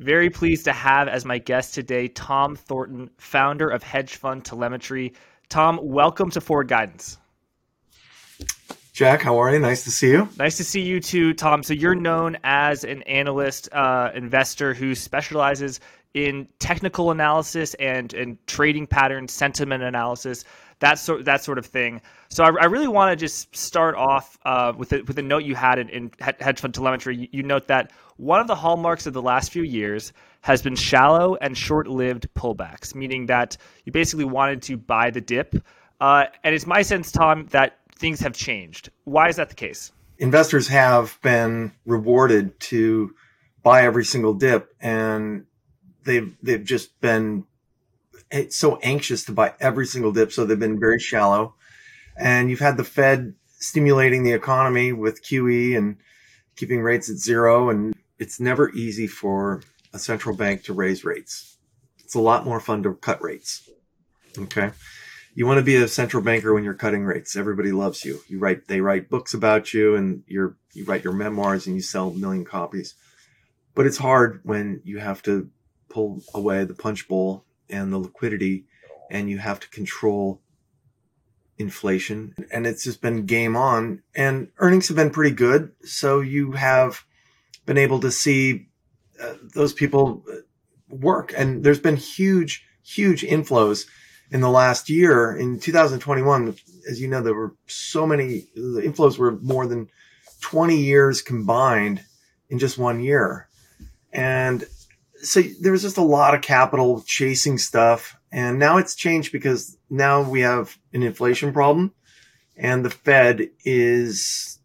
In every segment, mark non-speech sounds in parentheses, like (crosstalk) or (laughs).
Very pleased to have as my guest today Tom Thornton, founder of Hedge Fund Telemetry. Tom, welcome to Forward Guidance. Jack, how are you? Nice to see you. Nice to see you too, Tom. So you're known as an analyst, uh, investor who specializes in technical analysis and and trading patterns, sentiment analysis that sort that sort of thing. So I, I really want to just start off uh, with a, with a note you had in, in hedge fund telemetry. You, you, note that one of the hallmarks of the last few years has been shallow and short-lived pullbacks, meaning that you basically wanted to buy the dip. Uh, and it's my sense, Tom, that things have changed. Why is that the case? Investors have been rewarded to buy every single dip, and they've they've just been so anxious to buy every single dip, so they've been very shallow. And you've had the Fed stimulating the economy with QE and keeping rates at zero. And it's never easy for a central bank to raise rates. It's a lot more fun to cut rates. Okay. You want to be a central banker when you're cutting rates. Everybody loves you. You write, they write books about you and you're, you write your memoirs and you sell a million copies. But it's hard when you have to pull away the punch bowl and the liquidity, and you have to control inflation. And it's just been game on, and earnings have been pretty good. So you have been able to see uh, those people work, and there's been huge, huge inflows in the last year. In 2021, as you know, there were so many, the inflows were more than 20 years combined in just one year. And so there was just a lot of capital chasing stuff. And now it's changed because now we have an inflation problem and the Fed is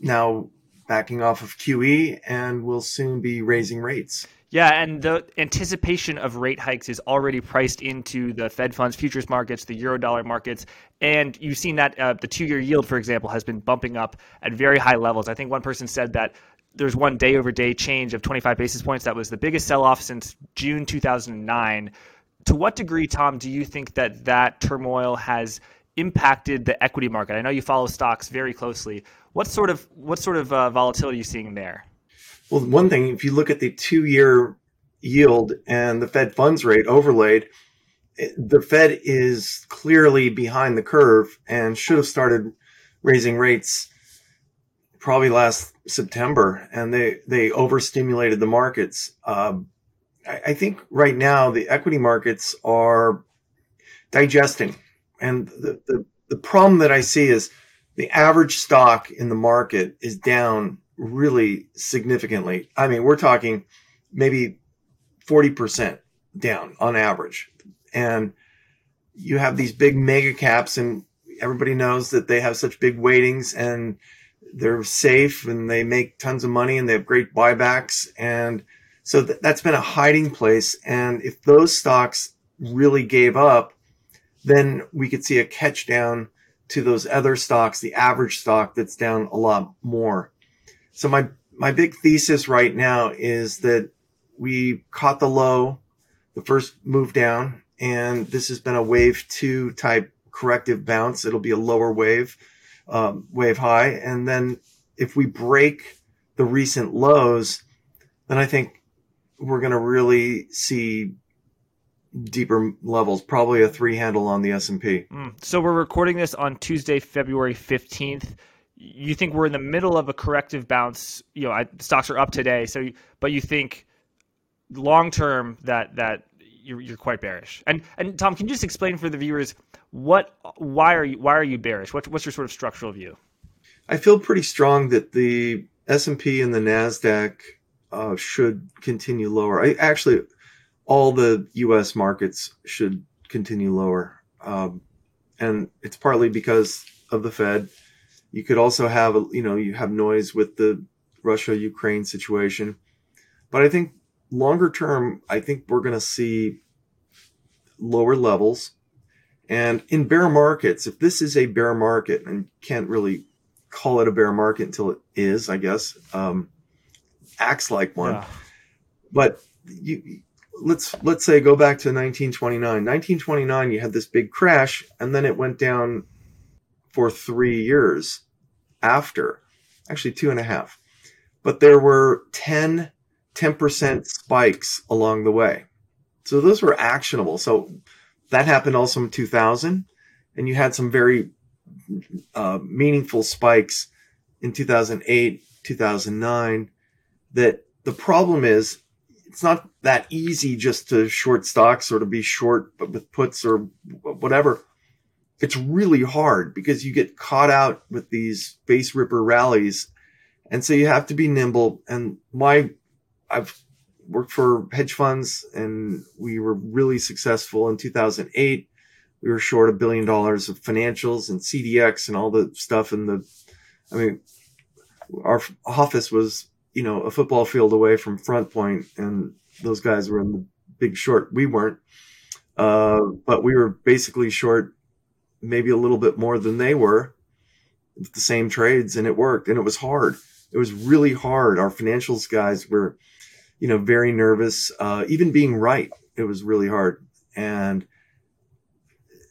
now backing off of QE and will soon be raising rates. Yeah, and the anticipation of rate hikes is already priced into the Fed funds futures markets, the eurodollar markets, and you've seen that uh, the two-year yield, for example, has been bumping up at very high levels. I think one person said that there's one day over day change of 25 basis points. That was the biggest sell off since June 2009. To what degree, Tom, do you think that that turmoil has impacted the equity market? I know you follow stocks very closely. What sort of what sort of uh, volatility are you seeing there? Well, one thing, if you look at the two year yield and the Fed funds rate overlaid, the Fed is clearly behind the curve and should have started raising rates probably last September, and they they overstimulated the markets. Um, I, think right now the equity markets are digesting, and the, the the problem that I see is the average stock in the market is down really significantly. I mean, we're talking maybe forty percent down on average, and you have these big mega caps, and everybody knows that they have such big weightings and they're safe and they make tons of money and they have great buybacks. And so th- that's been a hiding place. And if those stocks really gave up, then we could see a catch down to those other stocks, the average stock that's down a lot more. So my, my big thesis right now is that we caught the low, the first move down, and this has been a wave two type corrective bounce. It'll be a lower wave um, wave high. And then if we break the recent lows, then I think we're going to really see deeper levels, probably a three handle on the S&P. Mm. So we're recording this on Tuesday, February 15th. You think we're in the middle of a corrective bounce, you know, I, stocks are up today. So but you think long term that that you're, you're quite bearish. And and Tom, can you just explain for the viewers what why are you why are you bearish? What's what's your sort of structural view? I feel pretty strong that the S and P and the Nasdaq uh, should continue lower. I actually all the U.S. markets should continue lower, um, and it's partly because of the Fed. You could also have you know you have noise with the Russia Ukraine situation, but I think longer term, I think we're going to see lower levels. And in bear markets, if this is a bear market, and can't really call it a bear market until it is, I guess, um, acts like one. Yeah. But you, let's let's say go back to 1929. 1929, you had this big crash, and then it went down for three years after, actually two and a half. But there were 10 10% spikes along the way. So those were actionable. So that happened also in 2000. And you had some very uh, meaningful spikes in 2008, 2009. That the problem is it's not that easy just to short stocks or to be short with puts or whatever. It's really hard because you get caught out with these face ripper rallies. And so you have to be nimble. And my, I've worked for hedge funds and we were really successful in 2008. We were short a billion dollars of financials and CDX and all the stuff. And the, I mean, our office was you know, a football field away from FrontPoint and those guys were in the big short. We weren't. Uh, but we were basically short maybe a little bit more than they were with the same trades and it worked and it was hard. It was really hard. Our financials guys were, you know, very nervous. Uh, even being right, it was really hard. And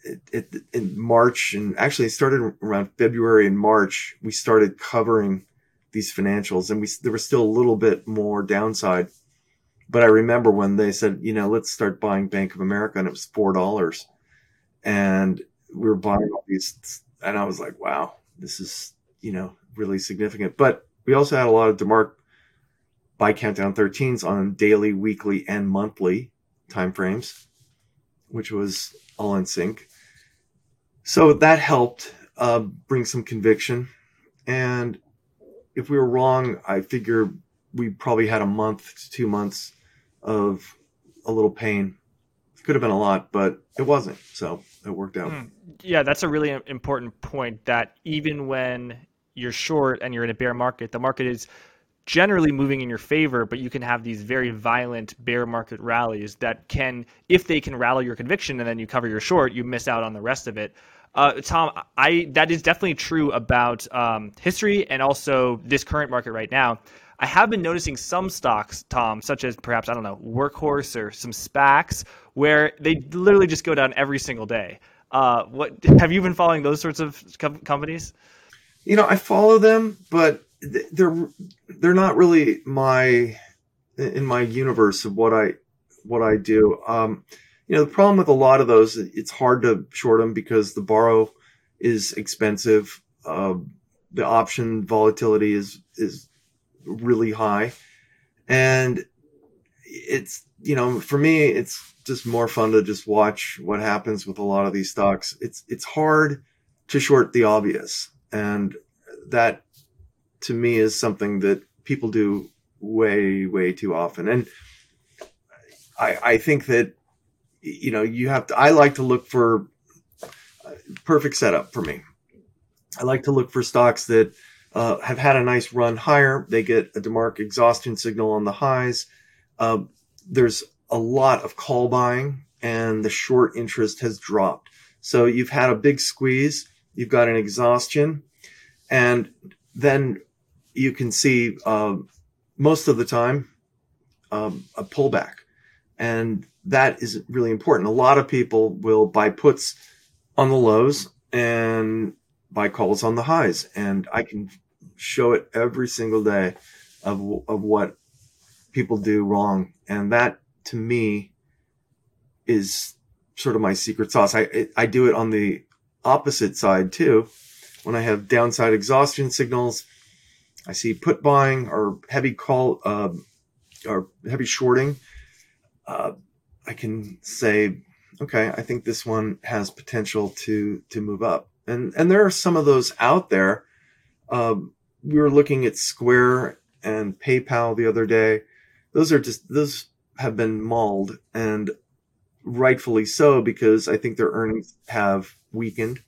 it, it, in March and actually it started around February and March, we started covering these financials, and we there was still a little bit more downside. But I remember when they said, you know, let's start buying Bank of America, and it was four dollars, and we were buying all these, and I was like, wow, this is you know really significant. But we also had a lot of DeMark buy countdown 13s on daily, weekly, and monthly time frames, which was all in sync. So that helped uh, bring some conviction. And if we were wrong, I figure we probably had a month to two months of a little pain. It could have been a lot, but it wasn't. So it worked out. Mm. Yeah, that's a really important point that even when you're short and you're in a bear market, the market is generally moving in your favor, but you can have these very violent bear market rallies that can, if they can rally your conviction and then you cover your short, you miss out on the rest of it. Uh, Tom, I that is definitely true about um, history and also this current market right now. I have been noticing some stocks, Tom, such as perhaps I don't know Workhorse or some SPACs, where they literally just go down every single day. Uh, what have you been following those sorts of com- companies? You know, I follow them, but they're they're not really my in my universe of what I what I do. Um, you know, the problem with a lot of those, it's hard to short them because the borrow is expensive. Uh, the option volatility is, is really high. And it's, you know, for me, it's just more fun to just watch what happens with a lot of these stocks. It's, it's hard to short the obvious. And that to me is something that people do way, way too often. And I, I think that you know, you have to, I like to look for uh, perfect setup for me. I like to look for stocks that uh, have had a nice run higher. They get a DeMark exhaustion signal on the highs. Uh, there's a lot of call buying and the short interest has dropped. So you've had a big squeeze. You've got an exhaustion and then you can see, uh, most of the time, um, a pullback and that is really important. A lot of people will buy puts on the lows and buy calls on the highs. And I can show it every single day of, of what people do wrong. And that to me is sort of my secret sauce. I, I do it on the opposite side too. When I have downside exhaustion signals, I see put buying or heavy call, uh, or heavy shorting. Uh, I can say, okay, I think this one has potential to to move up, and and there are some of those out there. Um, we were looking at Square and PayPal the other day. Those are just those have been mauled, and rightfully so because I think their earnings have weakened.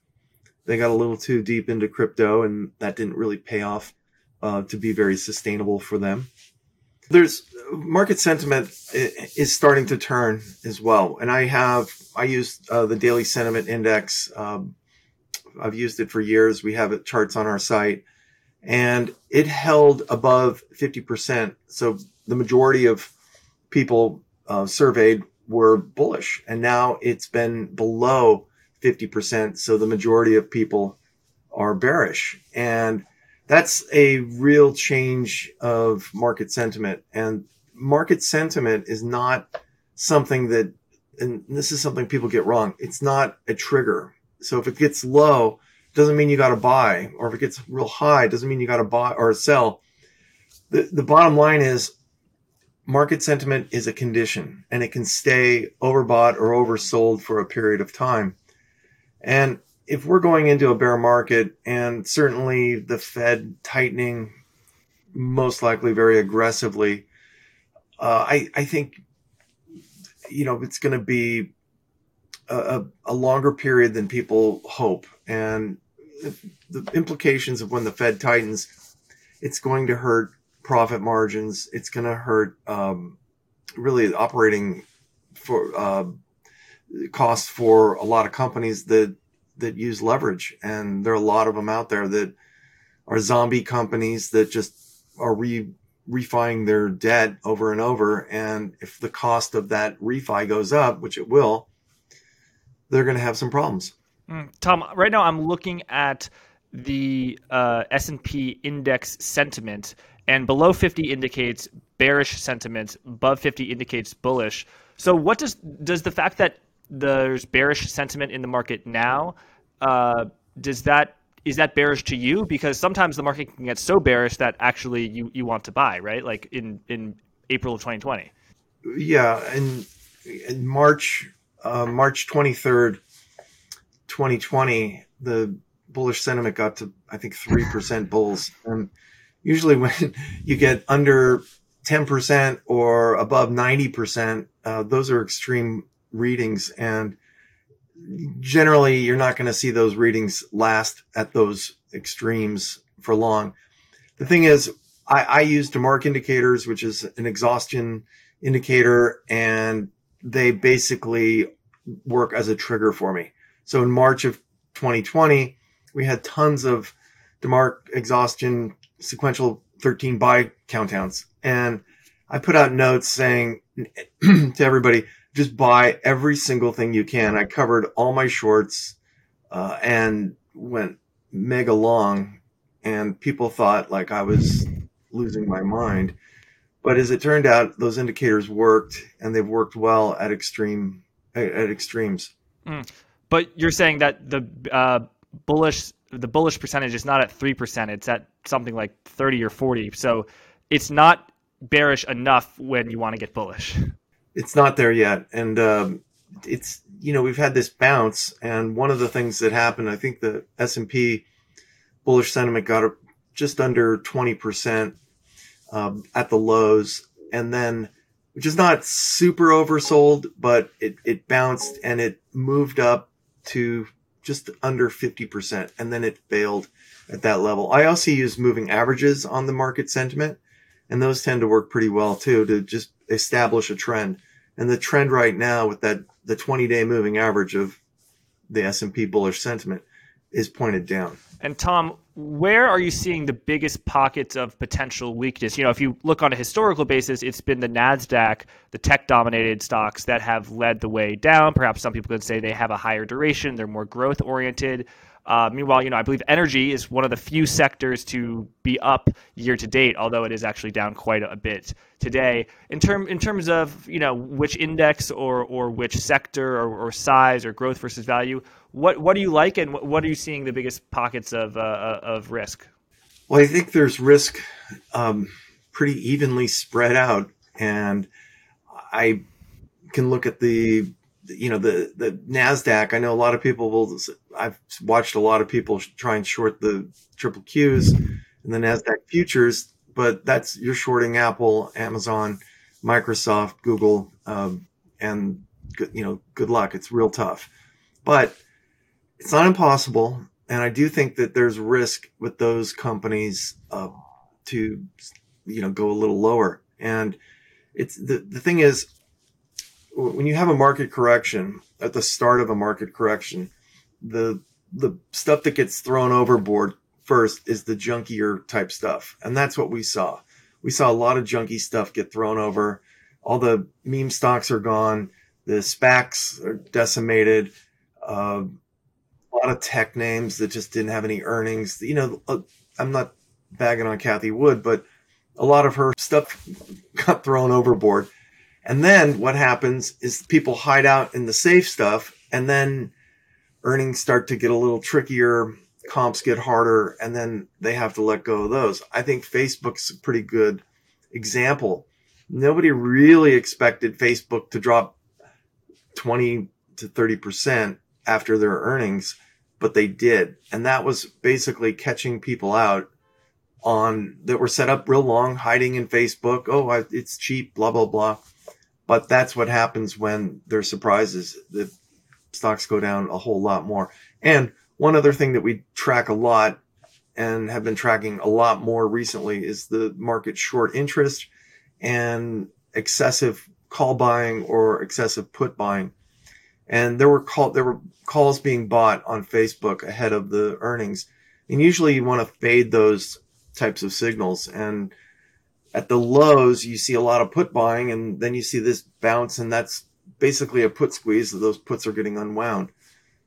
They got a little too deep into crypto, and that didn't really pay off uh, to be very sustainable for them. There's market sentiment is starting to turn as well, and I have I use uh, the daily sentiment index. Um, I've used it for years. We have it charts on our site, and it held above fifty percent. So the majority of people uh, surveyed were bullish, and now it's been below fifty percent. So the majority of people are bearish, and that's a real change of market sentiment. And market sentiment is not something that, and this is something people get wrong. It's not a trigger. So if it gets low, doesn't mean you got to buy, or if it gets real high, doesn't mean you got to buy or sell. The, the bottom line is market sentiment is a condition and it can stay overbought or oversold for a period of time. And if we're going into a bear market and certainly the Fed tightening most likely very aggressively, uh, I, I think, you know, it's going to be a, a, longer period than people hope. And the implications of when the Fed tightens, it's going to hurt profit margins. It's going to hurt um, really operating for uh, costs for a lot of companies that that use leverage, and there are a lot of them out there that are zombie companies that just are re refining their debt over and over. And if the cost of that refi goes up, which it will, they're going to have some problems. Mm, Tom, right now I'm looking at the uh, S&P index sentiment, and below 50 indicates bearish sentiment, above 50 indicates bullish. So, what does does the fact that there's bearish sentiment in the market now, uh, does that is that bearish to you? Because sometimes the market can get so bearish that actually you, you want to buy, right? Like in in April of 2020. Yeah, and in March uh, March 23rd, 2020, the bullish sentiment got to, I think, 3% (laughs) bulls. And usually when (laughs) you get under 10% or above 90%, uh, those are extreme readings. And generally, you're not going to see those readings last at those extremes for long. The thing is, I, I use DeMark indicators, which is an exhaustion indicator, and they basically work as a trigger for me. So in March of 2020, we had tons of DeMark exhaustion sequential 13 buy countdowns. And I put out notes saying (clears throat) to everybody, just buy every single thing you can. I covered all my shorts uh, and went mega long. And people thought like I was losing my mind. But as it turned out, those indicators worked and they've worked well at extreme at, extremes. Mm. But you're saying that the uh, bullish the bullish percentage is not at three percent; it's at something like thirty or forty. So it's not bearish enough when you want to get bullish. It's not there yet, and um, it's you know we've had this bounce, and one of the things that happened, I think the S and P bullish sentiment got just under twenty percent um, at the lows, and then which is not super oversold, but it, it bounced and it moved up to just under 50%. And then it failed at that level. I also use moving averages on the market sentiment and those tend to work pretty well too to just establish a trend. And the trend right now with that, the 20 day moving average of the S&P bullish sentiment is pointed down. And Tom, where are you seeing the biggest pockets of potential weakness? You know, if you look on a historical basis, it's been the Nasdaq, the tech-dominated stocks that have led the way down. Perhaps some people could say they have a higher duration, they're more growth-oriented. Uh, meanwhile, you know, I believe energy is one of the few sectors to be up year to date, although it is actually down quite a bit today. In term in terms of you know which index or or which sector or, or size or growth versus value, what what do you like, and what, what are you seeing the biggest pockets of uh, uh, of risk? Well, I think there's risk um, pretty evenly spread out, and I can look at the you know the the Nasdaq. I know a lot of people will. I've watched a lot of people try and short the triple Qs and the Nasdaq futures, but that's you're shorting Apple, Amazon, Microsoft, Google, um, and you know, good luck. It's real tough, but it's not impossible. And I do think that there's risk with those companies uh, to you know go a little lower. And it's the the thing is when you have a market correction at the start of a market correction, the the stuff that gets thrown overboard first is the junkier type stuff, and that's what we saw. We saw a lot of junky stuff get thrown over. All the meme stocks are gone. The SPACs are decimated. Uh, a lot of tech names that just didn't have any earnings. You know, uh, I'm not bagging on Cathie Wood, but a lot of her stuff (laughs) got thrown overboard. And then what happens is people hide out in the safe stuff and then earnings start to get a little trickier, comps get harder, and then they have to let go of those. I think Facebook's a pretty good example. Nobody really expected Facebook to drop 20 to 30% after their earnings, but they did. And that was basically catching people out on that were set up real long, hiding in Facebook. Oh, it's cheap, blah, blah, blah. But that's what happens when there's surprises. The stocks go down a whole lot more. And one other thing that we track a lot and have been tracking a lot more recently is the market short interest and excessive call buying or excessive put buying. And there were call, there were calls being bought on Facebook ahead of the earnings. And usually you want to fade those types of signals. And at the lows, you see a lot of put buying and then you see this bounce and that's basically a put squeeze. Those puts are getting unwound.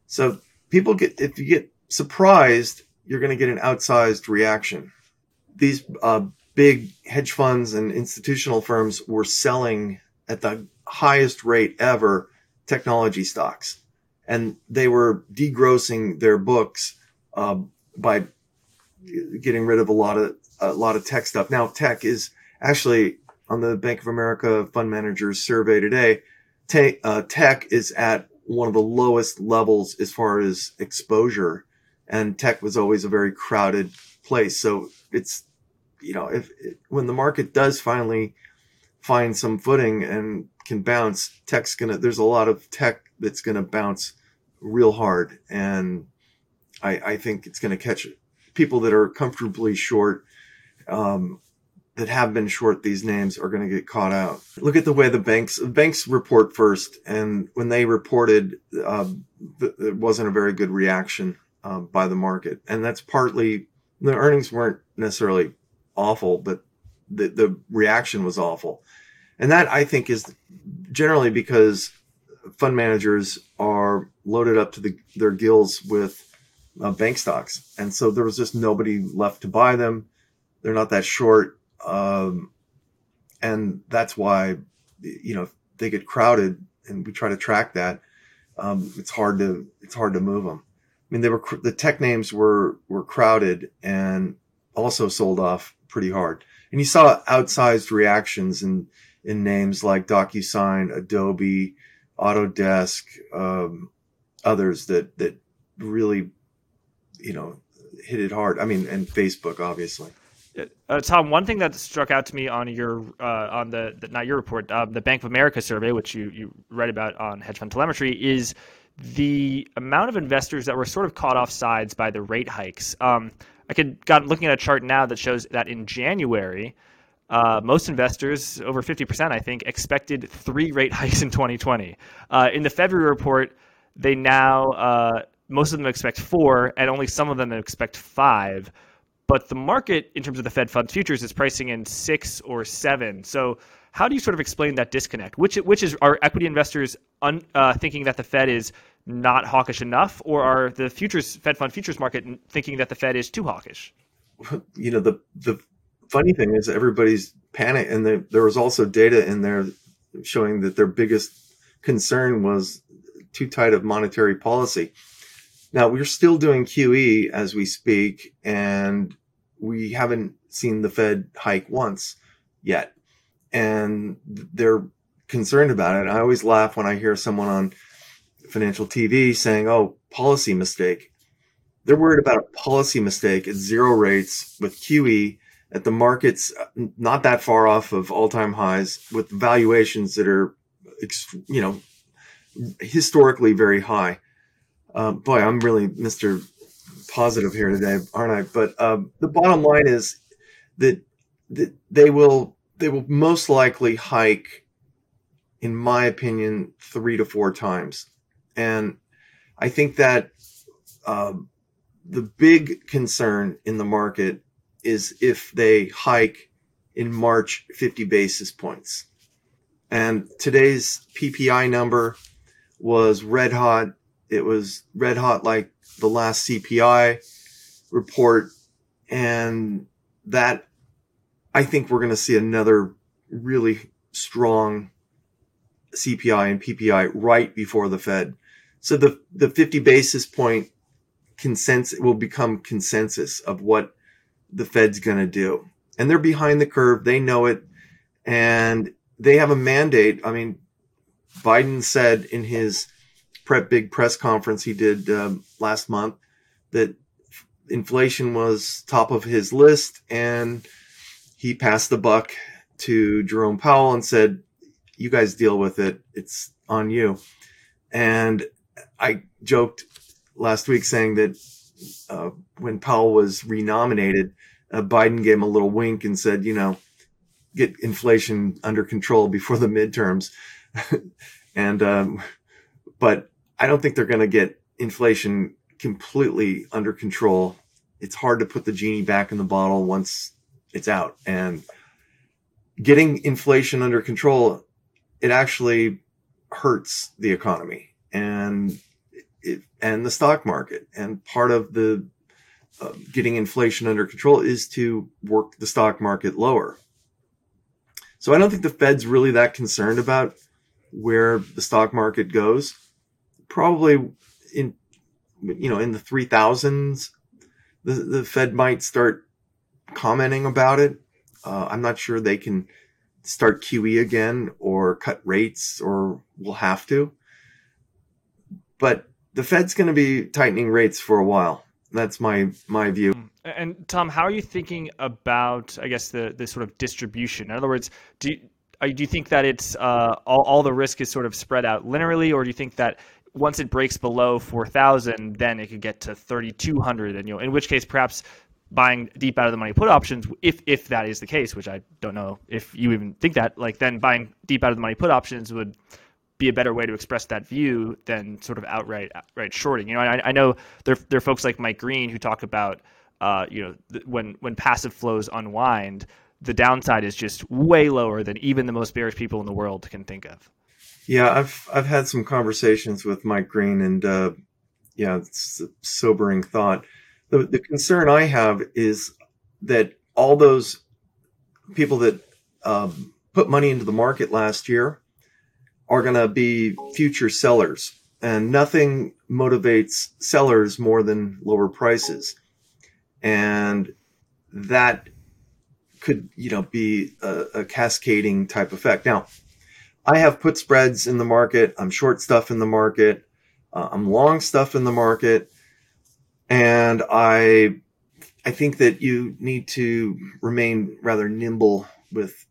So people get, if you get surprised, you're going to get an outsized reaction. These uh, big hedge funds and institutional firms were selling at the highest rate ever technology stocks, and they were degrossing their books uh, by getting rid of a lot of a lot of tech stuff. Now, tech is actually on the Bank of America Fund Managers Survey today. Uh, tech is at one of the lowest levels as far as exposure, and tech was always a very crowded place. So it's you know if when the market does finally find some footing and can bounce, tech's gonna. There's a lot of tech that's gonna bounce real hard, and I, I think it's gonna catch people that are comfortably short. Um, that have been short these names are going to get caught out. Look at the way the banks banks report first, and when they reported, uh, it wasn't a very good reaction uh, by the market, and that's partly the earnings weren't necessarily awful, but the the reaction was awful, and that I think is generally because fund managers are loaded up to the, their gills with uh, bank stocks, and so there was just nobody left to buy them. They're not that short um, and that's why, you know, they get crowded and we try to track that. Um, it's hard to, it's hard to move them. I mean, they were, the tech names were, were crowded and also sold off pretty hard. And you saw outsized reactions in, in names like DocuSign, Adobe, Autodesk, um, others that, that really, you know, hit it hard. I mean, and Facebook, obviously. Uh, Tom, one thing that struck out to me on your uh, on the, the, not your report, um, the Bank of America survey, which you you read about on Hedge Fund Telemetry, is the amount of investors that were sort of caught off sides by the rate hikes. Um, I could got looking at a chart now that shows that in January, uh, most investors, over 50%, I think, expected three rate (laughs) hikes in 2020. Uh, in the February report, they now uh, most of them expect four, and only some of them expect five but the market in terms of the Fed funds futures is pricing in six or seven. So how do you sort of explain that disconnect? Which which is are equity investors un, uh, thinking that the Fed is not hawkish enough, or are the futures Fed fund futures market thinking that the Fed is too hawkish? You know the the funny thing is everybody's panic, and the, there was also data in there showing that their biggest concern was too tight of monetary policy. Now we're still doing QE as we speak, and we haven't seen the Fed hike once yet. And they're concerned about it. I always laugh when I hear someone on financial TV saying, oh, policy mistake. They're worried about a policy mistake at zero rates with QE at the markets not that far off of all time highs with valuations that are, you know, historically very high. Uh, boy, I'm really Mr positive here today, aren't I? But um, the bottom line is that, that they will they will most likely hike, in my opinion, three to four times, and I think that um, the big concern in the market is if they hike in March 50 basis points. And today's PPI number was red hot. It was red hot like the last CPI report, and that I think we're going to see another really strong CPI and PPI right before the Fed. So the, the 50 basis point consensus will become consensus of what the Fed's going to do. And they're behind the curve. They know it. And they have a mandate. I mean, Biden said in his prep big press conference he did um, last month that inflation was top of his list and he passed the buck to Jerome Powell and said, you guys deal with it. It's on you. And I joked last week saying that uh, when Powell was renominated, uh, Biden gave him a little wink and said, you know, get inflation under control before the midterms. (laughs) and, um, but I don't think they're going to get inflation completely under control. It's hard to put the genie back in the bottle once it's out. And getting inflation under control, it actually hurts the economy and it, and the stock market. And part of the uh, getting inflation under control is to work the stock market lower. So I don't think the Fed's really that concerned about where the stock market goes. Probably in you know in the 3000s the, the Fed might start commenting about it. Uh, I'm not sure they can start QE again or cut rates or will have to. But the Fed's going to be tightening rates for a while. That's my my view. Mm. And Tom, how are you thinking about, I guess, the the sort of distribution? In other words, do you, do you think that it's uh, all, all the risk is sort of spread out linearly, or do you think that once it breaks below 4,000, then it could get to 3,200, and you know, in which case perhaps buying deep out of the money put options, if if that is the case, which I don't know if you even think that, like then buying deep out of the money put options would be a better way to express that view than sort of outright outright shorting. You know, I, I know there there are folks like Mike Green who talk about uh, you know th- when when passive flows unwind, the downside is just way lower than even the most bearish people in the world can think of. Yeah, I've I've had some conversations with Mike Green, and uh, yeah, it's a sobering thought. The the concern I have is that all those people that um, put money into the market last year are going to be future sellers, and nothing motivates sellers more than lower prices, and that could you know be a, a cascading type effect. Now I have put spreads in the market. I'm short stuff in the market. Uh, I'm long stuff in the market. And I, I think that you need to remain rather nimble with,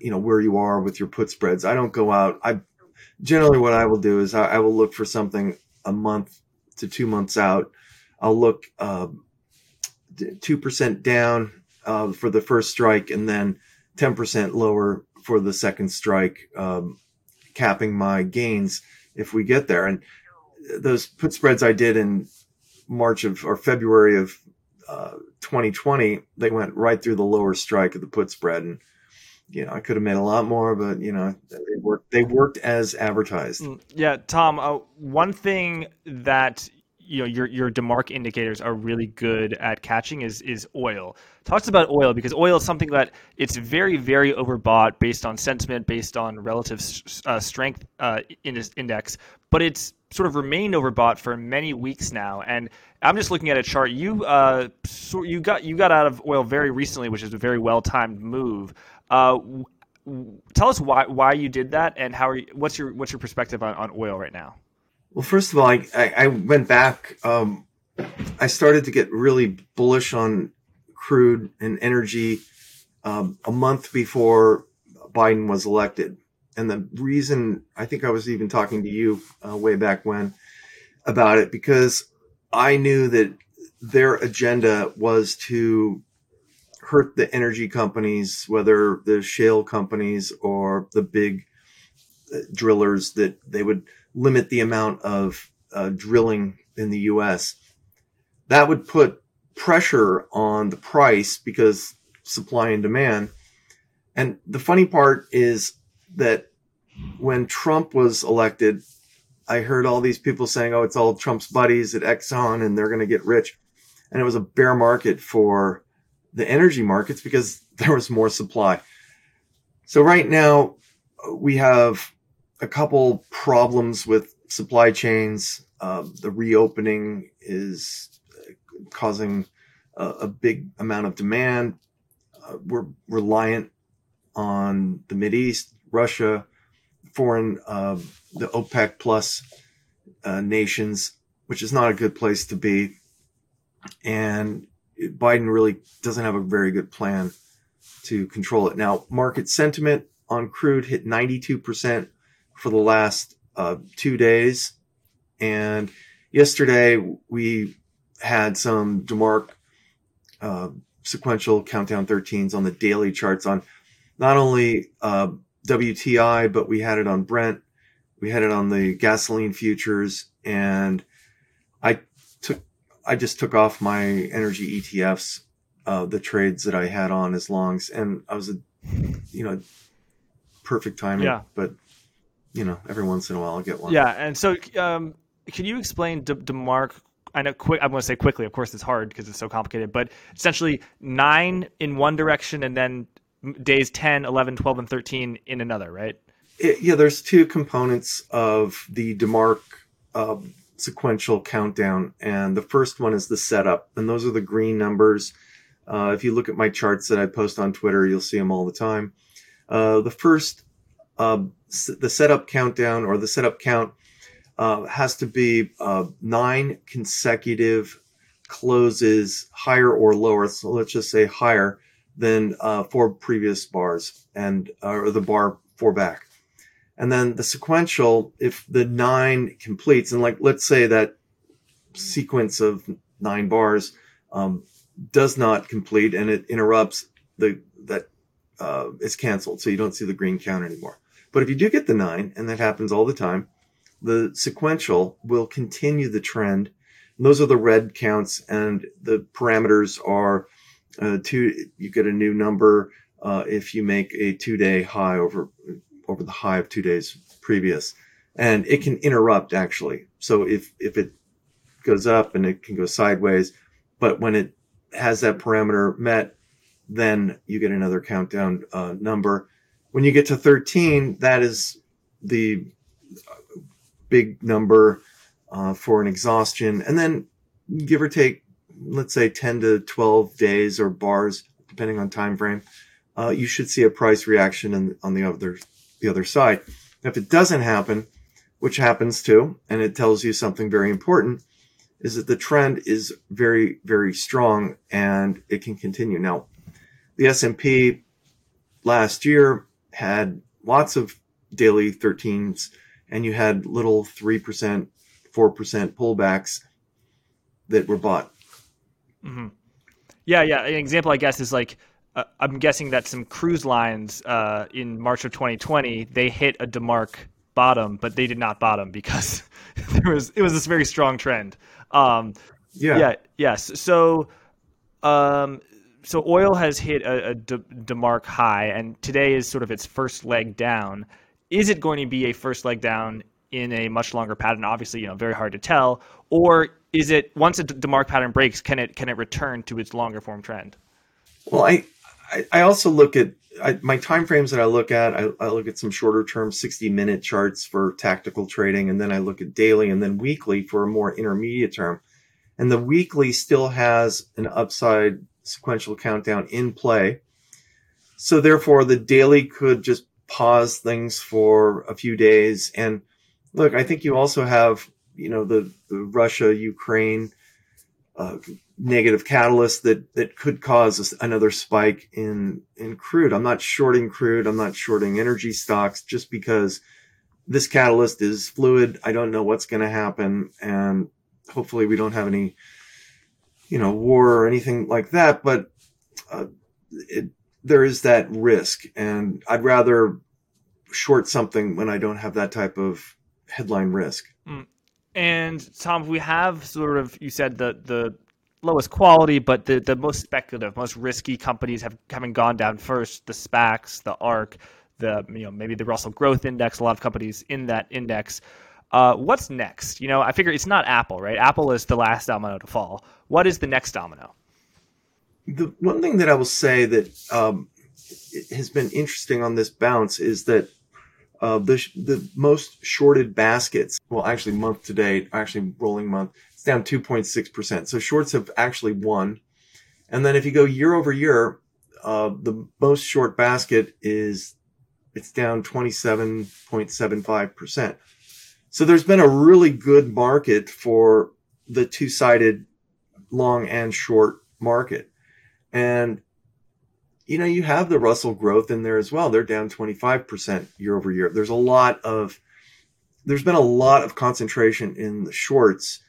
you know, where you are with your put spreads. I don't go out. I generally what I will do is I, I will look for something a month to two months out. I'll look, uh, 2% down, uh, for the first strike and then 10% lower for the second strike, um, capping my gains if we get there. And those put spreads I did in March of or February of uh, 2020, they went right through the lower strike of the put spread, and you know I could have made a lot more, but you know they worked. They worked as advertised. Mm, yeah, Tom. Uh, one thing that you know your your DeMark indicators are really good at catching is is oil. Talks about oil because oil is something that it's very very overbought based on sentiment, based on relative uh, strength uh, in this index, but it's sort of remained overbought for many weeks now. And I'm just looking at a chart. You uh so you got you got out of oil very recently, which is a very well timed move. Uh, tell us why why you did that and how are you, what's your what's your perspective on, on oil right now? Well, first of all, I, I, went back. Um, I started to get really bullish on crude and energy um, a month before Biden was elected. And the reason I think I was even talking to you uh, way back when about it, because I knew that their agenda was to hurt the energy companies, whether the shale companies or the big uh, drillers, that they would limit the amount of uh, drilling in the U.S. That would put pressure on the price because supply and demand. And the funny part is that when Trump was elected, I heard all these people saying, "Oh, it's all Trump's buddies at Exxon, and they're going to get rich." And it was a bear market for the energy markets because (laughs) there was more supply. So right now we have a couple problems with supply chains. Uh, the reopening is causing a, a big amount of demand. Uh, we're reliant on the Mid East, Russia, foreign, uh, the OPEC plus uh, nations, which is not a good place to be. And Biden really doesn't have a very good plan to control it. Now, market sentiment on crude hit 92% for the last uh, two days. And yesterday we had some DeMark uh, sequential countdown 13s on the daily charts on not only uh, WTI, but we had it on Brent. We had it on the gasoline futures. And I took, I just took off my energy ETFs, uh, the trades that I had on as longs. And I was, a, you know, perfect timing. Yeah. But, you know, every once in a while I'll get one. Yeah. And so, um, can you explain De- DeMark I know quick. I'm going to say quickly. Of course, it's hard because it's so complicated. But essentially, nine in one direction, and then days 10, 11, 12, and 13 in another. Right? It, yeah. There's two components of the DeMark uh, sequential countdown, and the first one is the setup, and those are the green numbers. Uh, if you look at my charts that I post on Twitter, you'll see them all the time. Uh, the first, uh, the setup countdown or the setup count uh, has to be uh, nine consecutive closes higher or lower. So let's just say higher than uh, four previous bars and uh, or the bar four back. And then the sequential, if the nine completes, and like let's say that sequence of nine bars um, does not complete and it interrupts the that uh, is canceled, so you don't see the green count anymore. But if you do get the nine, and that happens all the time, the sequential will continue the trend. And those are the red counts, and the parameters are uh, two. You get a new number uh, if you make a two-day high over over the high of two days previous, and it can interrupt actually. So if if it goes up and it can go sideways, but when it has that parameter met, then you get another countdown uh, number. When you get to 13, that is the big number uh, for an exhaustion, and then give or take, let's say 10 to 12 days or bars, depending on time frame, uh, you should see a price reaction in, on the other the other side. If it doesn't happen, which happens too, and it tells you something very important, is that the trend is very very strong and it can continue. Now, the S&P last year had lots of daily 13s and you had little 3%, 4% pullbacks that were bought. Mm-hmm. Yeah, yeah. An example, I guess, is like uh, I'm guessing that some cruise lines uh, in March of 2020 they hit a DeMark bottom, but they did not bottom because (laughs) there was it was this very strong trend. Um, yeah. Yeah. Yes. So. Um, so oil has hit a, a DeMark high, and today is sort of its first leg down is it going to be a first leg down in a much longer pattern? Obviously, you know, very hard to tell. Or is it once a DeMark pattern breaks, can it can it return to its longer form trend? Well, I I, also look at I, my time frames that I look at. I, I look at some shorter term, sixty minute charts for tactical trading, and then I look at daily and then weekly for a more intermediate term. And the weekly still has an upside sequential countdown in play. So therefore, the daily could just pause things for a few days. And look, I think you also have, you know, the, the Russia Ukraine uh, negative catalyst that that could cause another spike in in crude. I'm not shorting crude. I'm not shorting energy stocks just because this catalyst is fluid. I don't know what's going to happen, and hopefully we don't have any, you know, war or anything like that. But uh, it, there is that risk, and I'd rather short something when I don't have that type of headline risk. Mm. And Tom, we have sort of you said the the lowest quality, but the the most speculative, most risky companies have having gone down first. The SPACs, the ARK, the you know maybe the Russell Growth Index. A lot of companies in that index. Uh, what's next? You know, I figure it's not Apple, right? Apple is the last domino to fall. What is the next domino? The one thing that I will say that um, has been interesting on this bounce is that uh, the the most shorted baskets, well, actually month to date, actually rolling month, it's down 2.6 percent. So shorts have actually won. And then if you go year over year, uh, the most short basket is it's down 27.75 percent. So there's been a really good market for the two sided long and short market. And, you know, you have the Russell growth in there as well. They're down 25% year over year. There's a lot of, there's been a lot of concentration in the shorts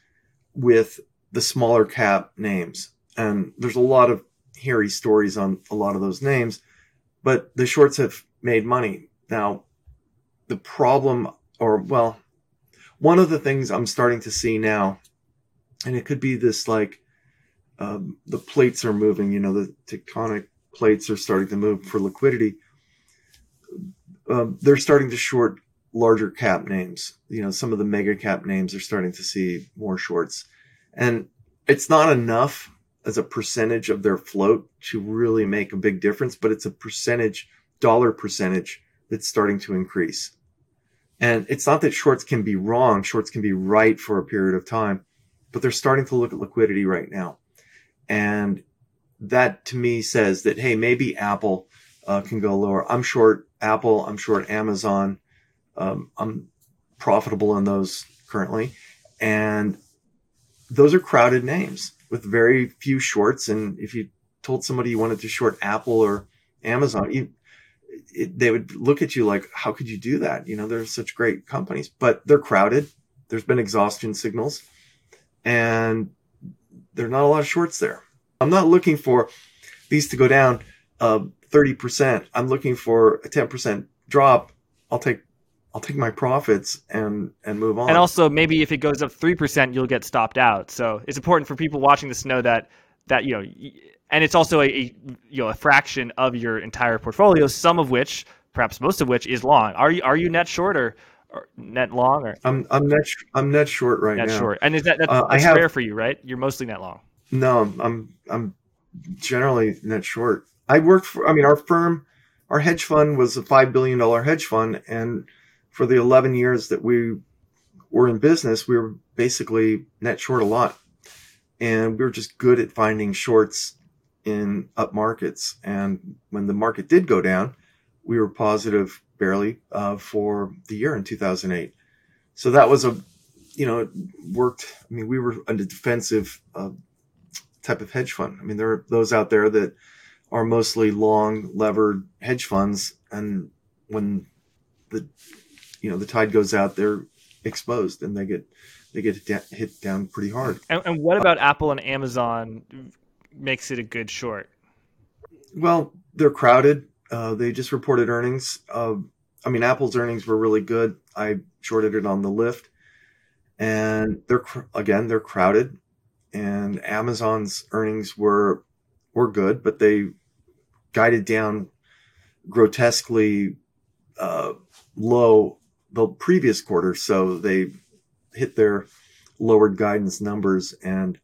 with the smaller cap names. And there's a lot of hairy stories on a lot of those names, but the shorts have made money. Now, the problem, or well, one of the things I'm starting to see now, and it could be this like um, the plates are moving, you know, the tectonic plates are starting to move for liquidity. Um, they're starting to short larger cap names. You know, some of the mega cap names are starting to see more shorts. And it's not enough as a percentage of their float to really make a big difference, but it's a percentage, dollar percentage that's starting to increase. And it's not that shorts can be wrong, shorts can be right for a period of time, but they're starting to look at liquidity right now. And that to me says that, hey, maybe Apple uh, can go lower. I'm short Apple, I'm short Amazon. Um, I'm profitable in those currently. And those are crowded names with very few shorts. And if you told somebody you wanted to short Apple or Amazon, it, they would look at you like, how could you do that? You know, they're such great companies, but they're crowded. There's been exhaustion signals and there's not a lot of shorts there. I'm not looking for these to go down uh, 30%. I'm looking for a 10% drop. I'll take I'll take my profits and and move on. And also maybe if it goes up 3%, you'll get stopped out. So it's important for people watching this to know that that you know and it's also a, a, you know a fraction of your entire portfolio, some of which, perhaps most of which, is long. Are you are you net short or, or net long or? I'm I'm net I'm net short right net now. Net short, and is that that's, uh, that's have, rare for you, right? You're mostly net long. No, I'm I'm generally net short. I worked for. I mean, our firm, our hedge fund was a five billion dollar hedge fund, and for the 11 years that we were in business, we were basically net short a lot. And we were just good at finding shorts in up markets. And when the market did go down, we were positive barely uh, for the year in 2008. So that was a, you know, it worked. I mean, we were a defensive uh, type of hedge fund. I mean, there are those out there that are mostly long levered hedge funds. And when the, you know, the tide goes out, they're exposed and they get, they get hit down pretty hard. And, and what about uh, Apple and Amazon makes it a good short? Well, they're crowded. Uh, they just reported earnings. Uh, I mean, Apple's earnings were really good. I shorted it on the lift, and they're again they're crowded. And Amazon's earnings were were good, but they guided down grotesquely uh, low the previous quarter, so they hit their lowered guidance numbers. And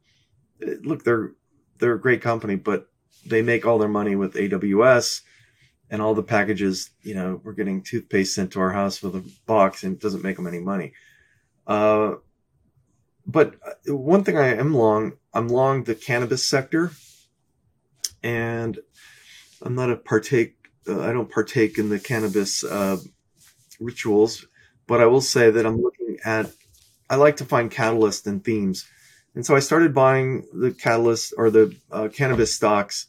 uh, look, they're they're a great company, but they make all their money with AWS and all the packages. You know, we're getting toothpaste sent to our house with a box, and it doesn't make them any money. Uh, but one thing I am long, I'm long the cannabis sector, and I'm not a partake. Uh, I don't partake in the cannabis uh, rituals, but I will say that I'm looking at. I like to find catalysts and themes and so I started buying the catalyst or the uh, cannabis stocks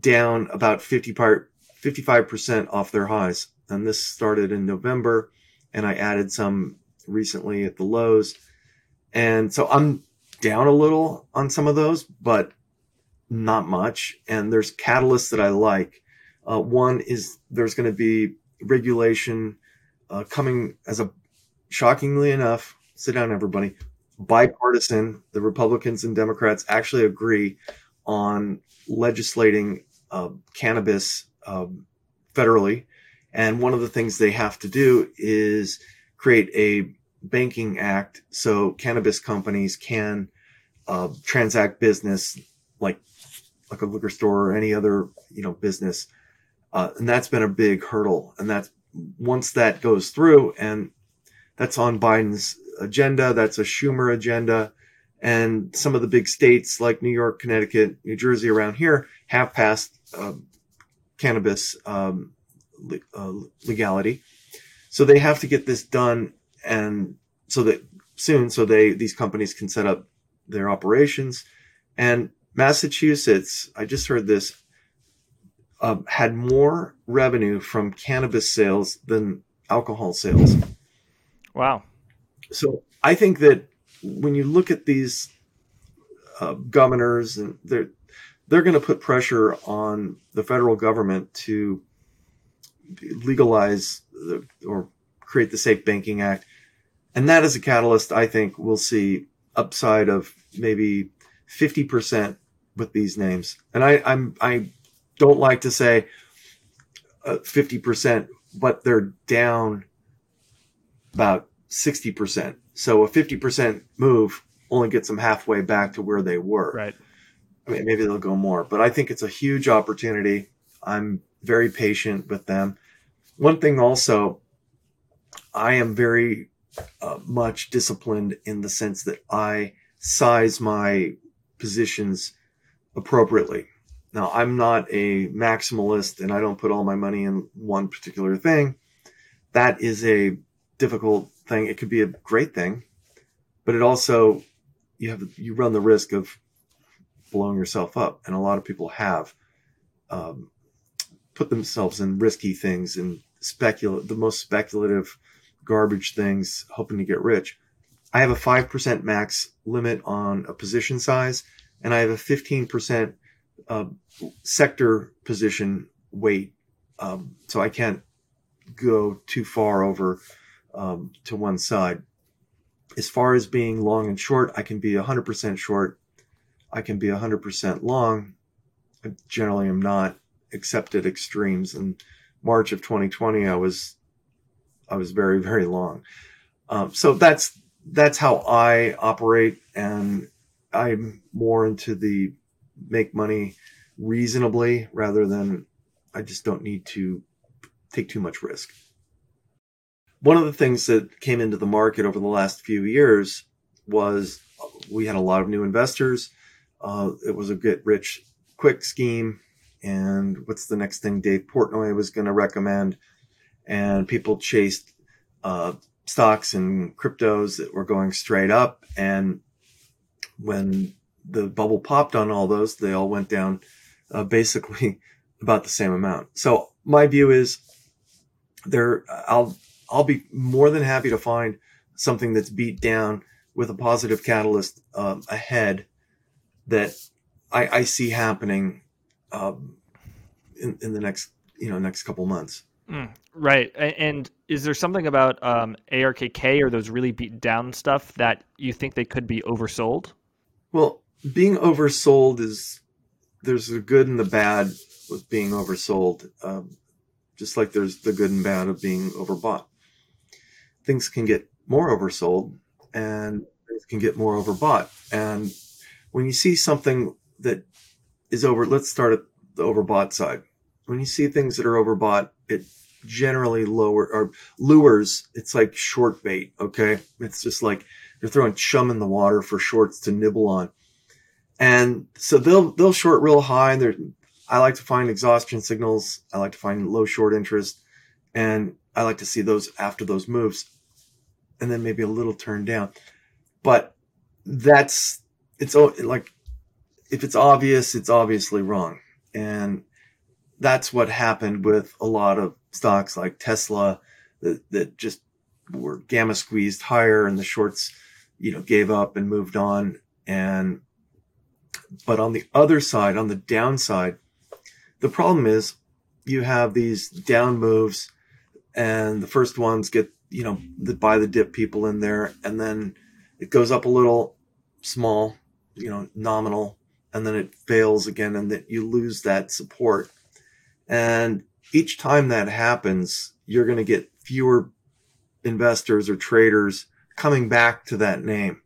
down about 50 part, 55% off their highs. And this started in November and I added some recently at the lows. And so I'm down a little on some of those, but not much. And there's catalysts that I like. Uh, one is there's going to be regulation uh, coming as a shockingly enough, sit down, everybody, bipartisan. The Republicans and Democrats actually agree on legislating uh, cannabis um, federally. And one of the things they have to do is create a banking act so cannabis companies can uh, transact business like like a liquor store or any other you know business, uh, and that's been a big hurdle. And that's once that goes through, and that's on Biden's agenda. That's a Schumer agenda. And some of the big states like New York, Connecticut, New Jersey around here have passed uh, cannabis um, le- uh, legality. So they have to get this done and so that soon, so they, these companies can set up their operations. And Massachusetts, I just heard this, uh, had more revenue from cannabis sales than alcohol sales. Wow. So I think that when you look at these uh, governors, and they're they're going to put pressure on the federal government to legalize the, or create the Safe Banking Act, and that is a catalyst. I think we'll see upside of maybe fifty percent with these names, and I I'm I don't like to say uh, fifty uh, percent, but they're down about 60%. So a 50% move only gets them halfway back to where they were. Right. I mean, maybe they'll go more, but I think it's a huge opportunity. I'm very patient with them. One thing also, I am very uh, much disciplined in the sense that I size my positions appropriately. Now, I'm not a maximalist and I don't put all my money in one particular thing. That is a difficult thing. It could be a great thing, but it also you have you run the risk of blowing yourself up, and a lot of people have um, put themselves in risky things and speculate the most speculative garbage things, hoping to get rich. I have a five percent max limit on a position size, and I have a fifteen percent uh, sector position weight, um, so I can't go too far over um, to one side. As far as being long and short, I can be 100% short. I can be 100% long. I generally am not, except at extremes. In March of 2020, I was, I was very, very long. Um, so that's that's how I operate, and I'm more into the make money reasonably rather than I just don't need to take too much risk one of the things that came into the market over the last few years was we had a lot of new investors. Uh, it was a get rich quick scheme. And what's the next thing Dave Portnoy was going to recommend? And people chased uh, stocks and cryptos that were going straight up. And when the bubble popped on all those, they all went down uh, basically (laughs) about the same amount. So my view is there. I'll I'll be more than happy to find something that's beat down with a positive catalyst um, ahead that I, I see happening um, in, in the next you know next couple months. Mm, right. And is there something about um, ARKK or those really beat down stuff that you think they could be oversold? Well, being oversold is there's the good and the bad with being oversold, um, just like there's the good and bad of being overbought things can get more oversold and things can get more overbought. And when you see something that is over, let's start at the overbought side. When you see things that are overbought, it generally lower or lures. It's like short bait. Okay. It's just like they're throwing chum in the water for shorts to nibble on. And so they'll, they'll short real high. And they're, I like to find exhaustion signals. I like to find low short interest and I like to see those after those moves and then maybe a little turned down. But that's it's like if it's obvious, it's obviously wrong. And that's what happened with a lot of stocks like Tesla that, that just were gamma squeezed higher and the shorts, you know, gave up and moved on. And, but on the other side, on the downside, the problem is you have these down moves and the first ones get you know the buy the dip people in there and then it goes up a little small you know nominal and then it fails again and that you lose that support. And each time that happens you're going to get fewer investors or traders coming back to that name.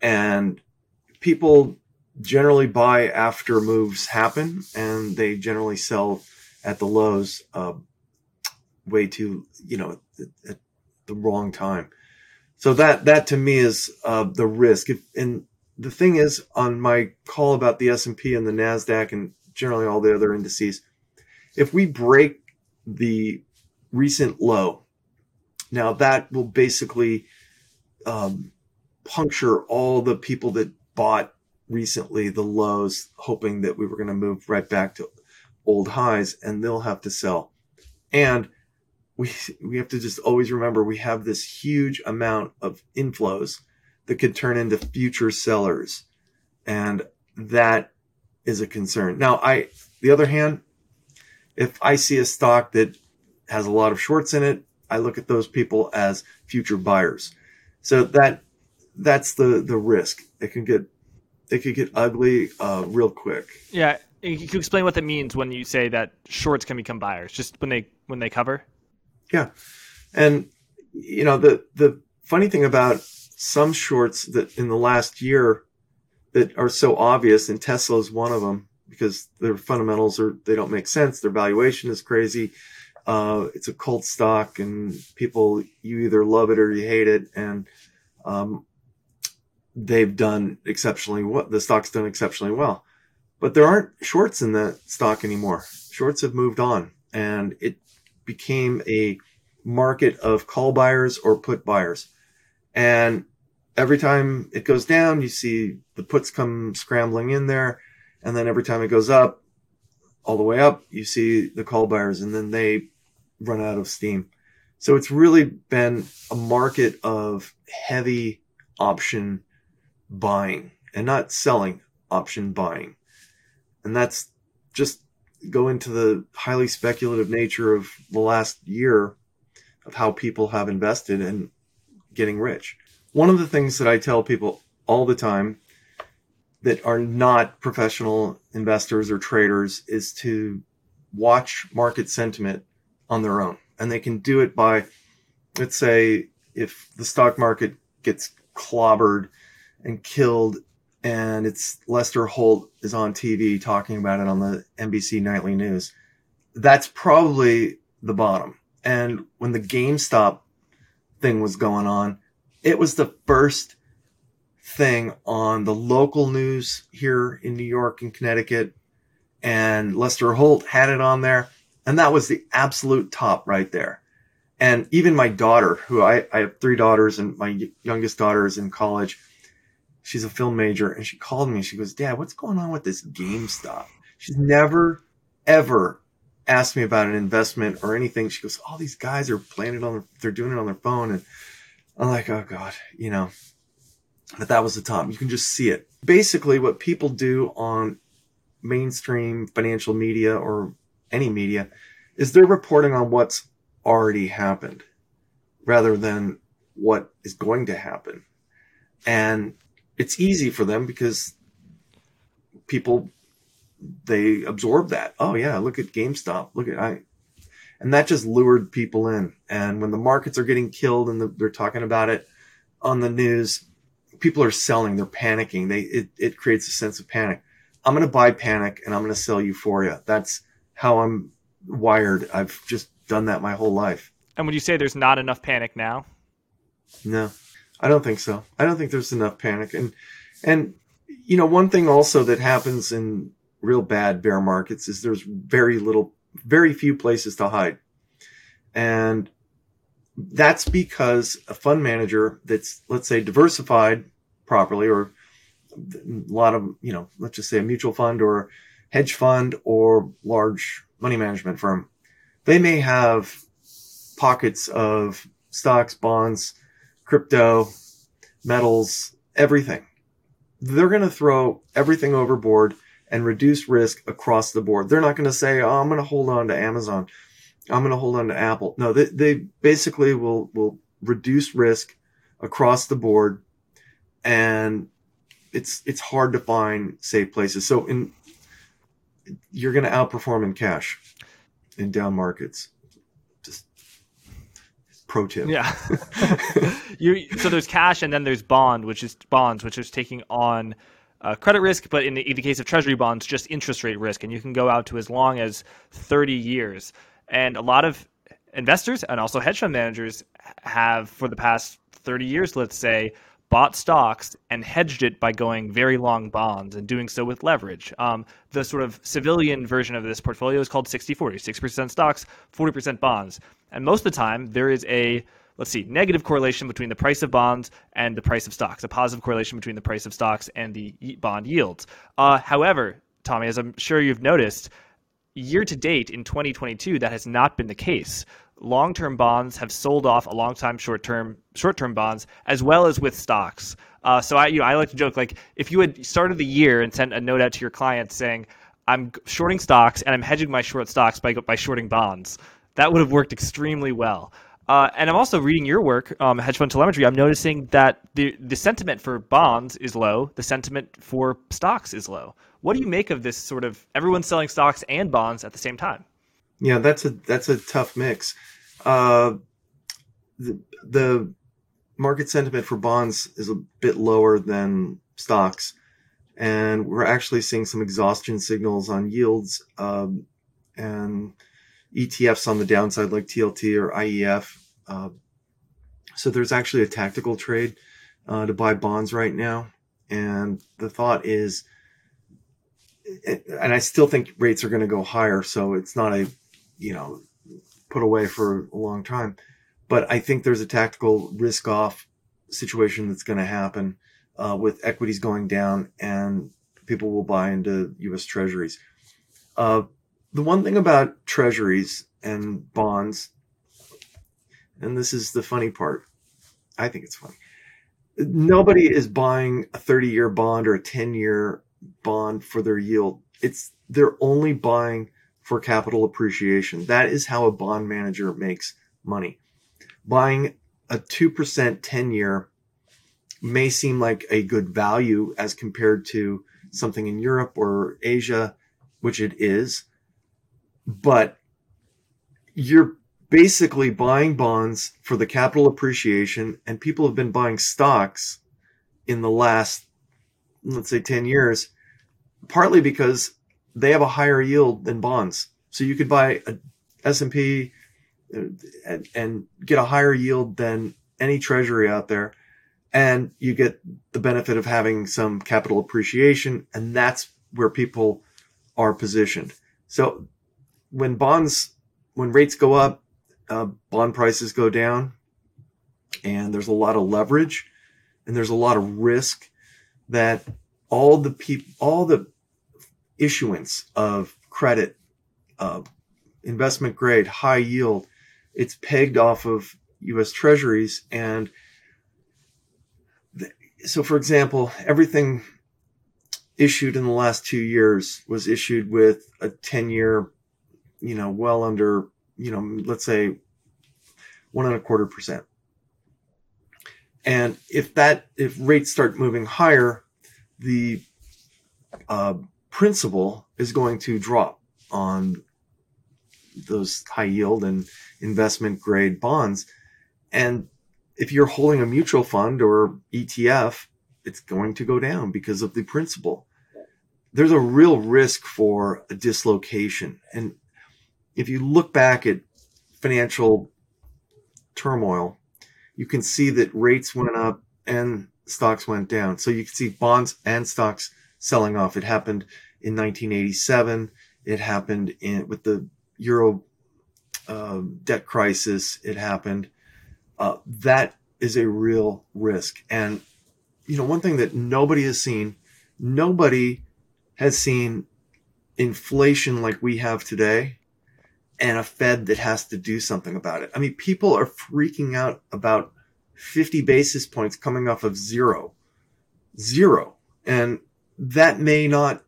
And people generally buy after moves happen, and they generally sell at the lows uh, way too, you know, at, at, the wrong time. So that that to me is uh, the risk. If, and the thing is, on my call about the S and P and the Nasdaq and generally all the other indices, if we break the recent low, now that will basically um, puncture all the people that bought recently the lows, hoping that we were going to move right back to old highs, and they'll have to sell. And we (laughs) we have to just always remember we have this huge amount of inflows that could turn into future sellers, and that is a concern. Now, I the other hand, if I see a stock that has a lot of shorts in it, I look at those people as future buyers. So that that's the the risk. It can get it could get ugly uh, real quick. Yeah, you can explain what that means when you say that shorts can become buyers? Just when they when they cover. Yeah, and you know the the funny thing about some shorts that in the last year that are so obvious, and Tesla is one of them because their fundamentals are they don't make sense. Their valuation is crazy. Uh, it's a cult stock, and people you either love it or you hate it, and um, they've done exceptionally what the stock's done exceptionally well. But there aren't shorts in that stock anymore. Shorts have moved on and it became a market of call buyers or put buyers. And every time it goes down, you see the puts come scrambling in there. And then every time it goes up, all the way up, you see the call buyers and then they run out of steam. So it's really been a market of heavy option buying and not selling, option buying. And that's just go into the highly speculative nature of the last year of how people have invested in getting rich. One of the things that I tell people all the time that are not professional investors or traders is to watch market sentiment on their own. And they can do it by, let's say, if the stock market gets clobbered and killed. And it's Lester Holt is on TV talking about it on the NBC Nightly News. That's probably the bottom. And when the GameStop thing was going on, it was the first thing on the local news here in New York and Connecticut. And Lester Holt had it on there. And that was the absolute top right there. And even my daughter, who I, I have three daughters and my youngest daughter is in college she's a film major, and she called me. She goes, Dad, what's going on with this GameStop? She's never, ever asked me about an investment or anything. She goes, All these guys are playing it on, their, they're doing it on their phone. And I'm like, Oh God, you know, but that was the top. You can just see it. Basically, what people do on mainstream financial media or any media is they're reporting on what's already happened rather than what is going to happen. And it's easy for them because people they absorb that. Oh yeah, look at GameStop. Look at I, and that just lured people in. And when the markets are getting killed and the, they're talking about it on the news, people are selling. They're panicking. They it it creates a sense of panic. I'm going to buy panic and I'm going to sell euphoria. That's how I'm wired. I've just done that my whole life. And would you say there's not enough panic now? No. I don't think so. I don't think there's enough panic. And, and, you know, one thing also that happens in real bad bear markets is there's very little, very few places to hide. And that's because a fund manager that's, let's say, diversified properly or a lot of, you know, let's just say a mutual fund or hedge fund or large money management firm, they may have pockets of stocks, bonds, crypto, metals, everything. They're going to throw everything overboard and reduce risk across the board. They're not going to say, "Oh, I'm going to hold on to Amazon. I'm going to hold on to Apple." No, they, they basically will will reduce risk across the board, and it's it's hard to find safe places. So in you're going to outperform in cash in down markets pro tip. Yeah. (laughs) (laughs) you so there's cash and then there's bond, which is bonds, which is taking on uh, credit risk, but in the, in the case of treasury bonds, just interest rate risk. And you can go out to as long as 30 years. And a lot of investors and also hedge fund managers have, for the past 30 years, let's say, bought stocks and hedged it by going very long bonds and doing so with leverage. Um, the sort of civilian version of this portfolio is called 60 40, 6% stocks, 40% bonds. And most of the time, there is a let's see, negative correlation between the price of bonds and the price of stocks, a positive correlation between the price of stocks and the bond yields. Uh, however, Tommy, as I'm sure you've noticed, year to date in 2022, that has not been the case long-term bonds have sold off a long-time short-term short-term bonds as well as with stocks. Uh, so I you know I like to joke like if you had started the year and sent a note out to your clients saying I'm shorting stocks and I'm hedging my short stocks by by shorting bonds, that would have worked extremely well. Uh, and I'm also reading your work, um, hedge fund telemetry. I'm noticing that the the sentiment for bonds is low. The sentiment for stocks is low. What do you make of this sort of everyone selling stocks and bonds at the same time? Yeah, that's a that's a tough mix. Uh, the, the market sentiment for bonds is a bit lower than stocks, and we're actually seeing some exhaustion signals on yields um, and ETFs on the downside, like TLT or IEF. Uh, so there's actually a tactical trade uh, to buy bonds right now, and the thought is, and I still think rates are going to go higher. So it's not a you know put away for a long time. But I think there's a tactical risk off situation that's going to happen uh, with equities going down and people will buy into U.S. Treasuries. Uh, the one thing about Treasuries and bonds, and this is the funny part, I think it's funny. Nobody is buying a 30 year bond or a 10 year bond for their yield. It's they're only buying for capital appreciation. That is how a bond manager makes money. Buying a 2% 10 year may seem like a good value as compared to something in Europe or Asia, which it is. But you're basically buying bonds for the capital appreciation, and people have been buying stocks in the last, let's say, 10 years, partly because they have a higher yield than bonds. So you could buy a S&P uh, and, and get a higher yield than any treasury out there. And you get the benefit of having some capital appreciation. And that's where people are positioned. So when bonds, when rates go up, uh, bond prices go down and there's a lot of leverage and there's a lot of risk that all the people, all the issuance of credit, uh, investment grade, high yield. It's pegged off of U.S. Treasuries, and th- so, for example, everything issued in the last two years was issued with a ten-year, you know, well under, you know, let's say one and a quarter percent. And if that if rates start moving higher, the uh, principal is going to drop on those high yield and investment grade bonds. And if you're holding a mutual fund or ETF, it's going to go down because of the principal. There's a real risk for a dislocation. And if you look back at financial turmoil, you can see that rates went up and stocks went down. So you can see bonds and stocks selling off. It happened in 1987. It happened in with the euro uh, debt crisis. It happened. Uh, that is a real risk. And you know, one thing that nobody has seen, nobody has seen inflation like we have today and a Fed that has to do something about it. I mean, people are freaking out about 50 basis points coming off of zero, zero. And that may not,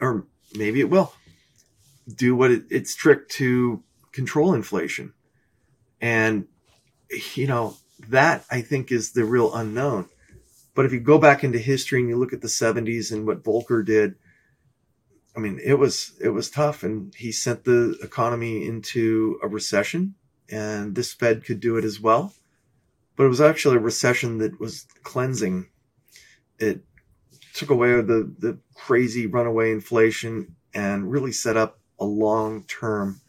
or maybe it will, do what it, its trick to control inflation. And, you know, that I think is the real unknown. But if you go back into history and you look at the 70s and what Volcker did, I mean, it was it was tough, and he sent the economy into a recession, and this Fed could do it as well. But it was actually a recession that was cleansing. It took away the the crazy runaway inflation and really set up a long term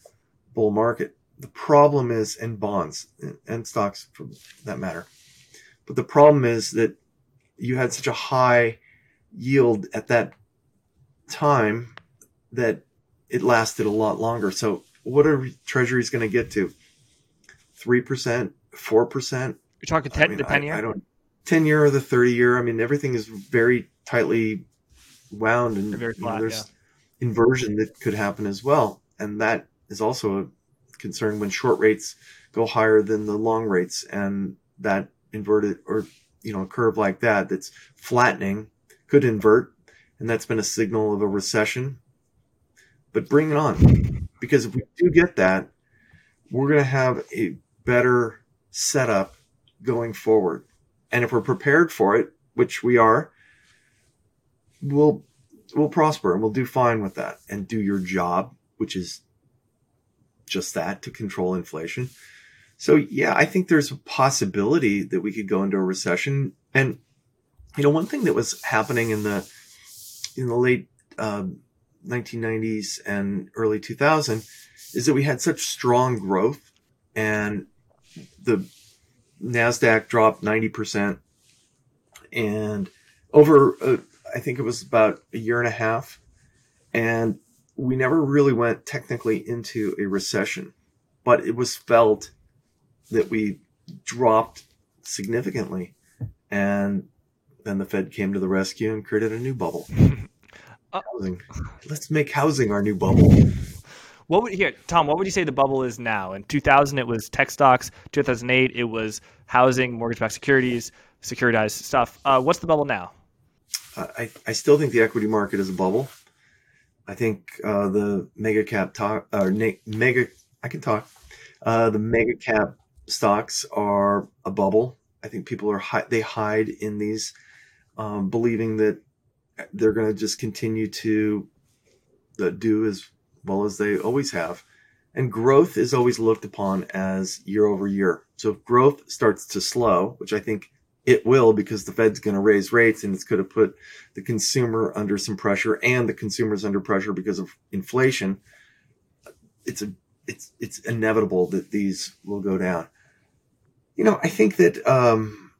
bull market. The problem is, and bonds and stocks for that matter, but the problem is that you had such a high yield at that time that it lasted a lot longer. So what are treasuries going to get to? 3%, 4%? You're talking 10, I mean, the 10 year? I, I, don't, 10 year or the 30 year. I mean, everything is very tightly wound and flat, you know, there's yeah. inversion that could happen as well. And that is also a concern when short rates go higher than the long rates and that inverted or, you know, a curve like that that's flattening could invert. And that's been a signal of a recession but bring it on. Because if we do get that, we're going to have a better setup going forward. And if we're prepared for it, which we are, we'll we'll prosper and we'll do fine with that and do your job, which is just that to control inflation. So yeah, I think there's a possibility that we could go into a recession. And you know, one thing that was happening in the in the late um, 1990s and early 2000 is that we had such strong growth and the NASDAQ dropped 90%. And over, uh, I think it was about a year and a half. And we never really went technically into a recession, but it was felt that we dropped significantly. And then the Fed came to the rescue and created a new bubble. (laughs) Uh, housing. Let's make housing our new bubble. What would here, Tom? What would you say the bubble is now? In 2000, it was tech stocks. 2008, it was housing, mortgage-backed securities, securitized stuff. Uh, what's the bubble now? I, I still think the equity market is a bubble. I think uh, the mega cap talk or na- mega I can talk. Uh, the mega cap stocks are a bubble. I think people are hi- they hide in these, um, believing that they're going to just continue to uh, do as well as they always have. And growth is always looked upon as year over year. So if growth starts to slow, which I think it will because the Fed's going to raise rates and it's going to put the consumer under some pressure and the consumer's under pressure because of inflation. It's a it's it's inevitable that these will go down. You know, I think that um,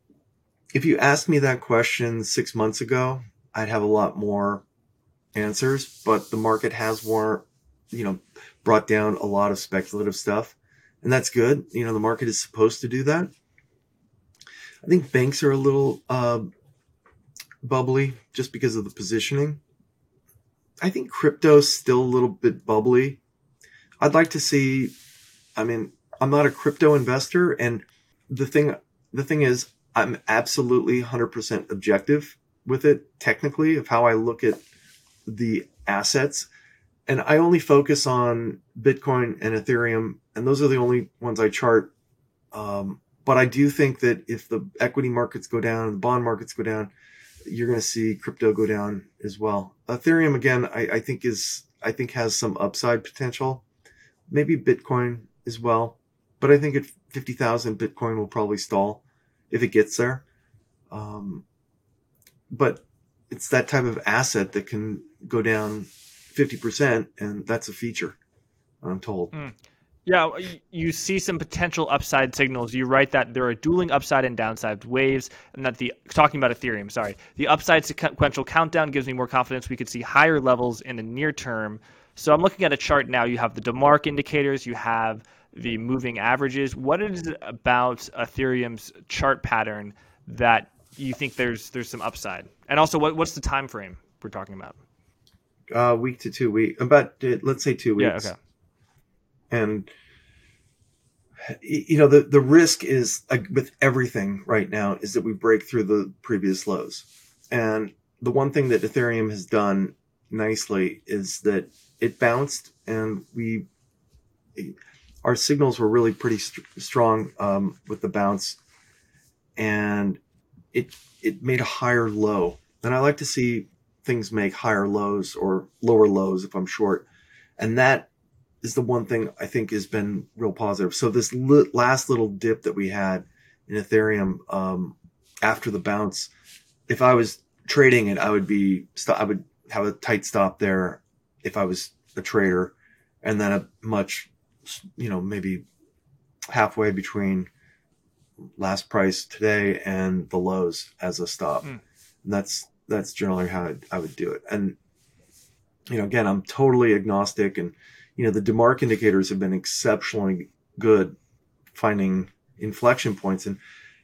if you asked me that question six months ago, I'd have a lot more answers, but the market has more, you know, brought down a lot of speculative stuff. And that's good. You know, the market is supposed to do that. I think banks are a little uh, bubbly just because of the positioning. I think crypto's still a little bit bubbly. I'd like to see, I mean, I'm not a crypto investor. And the thing, the thing is, I'm absolutely 100% objective with it technically of how I look at the assets. And I only focus on Bitcoin and Ethereum, and those are the only ones I chart. Um, but I do think that if the equity markets go down, the bond markets go down, you're going to see crypto go down as well. Ethereum again, I, I think is I think has some upside potential. Maybe Bitcoin as well, but I think at fifty thousand, Bitcoin will probably stall if it gets there. Um, but it's that type of asset that can go down 50% and that's a feature i'm told mm. Yeah you see some potential upside signals you write that there are dueling upside and downside waves and that the talking about ethereum sorry the upside sequential countdown gives me more confidence we could see higher levels in the near term so i'm looking at a chart now you have the DeMark indicators you have the moving averages what is it about ethereum's chart pattern that you think there's there's some upside? And also, what what's the time frame we're talking about? Uh, week to two week, about uh, let's say two weeks. Yeah, okay. And you know the the risk is with everything right now is that we break through the previous lows, and the one thing that Ethereum has done nicely is that it bounced and we our signals were really pretty st- strong um, with the bounce and it it made a higher low. And I like to see things make higher lows or lower lows if I'm short. And that is the one thing I think has been real positive. So this li- last little dip that we had in Ethereum um, after the bounce, if I was trading it, I would be I would have a tight stop there if I was a trader, and then a much, you know, maybe halfway between last price today and the lows as a stop. Mm. And that's that's generally how I would do it. And you know, again, I'm totally agnostic, and you know, the DeMark indicators have been exceptionally good finding inflection points. And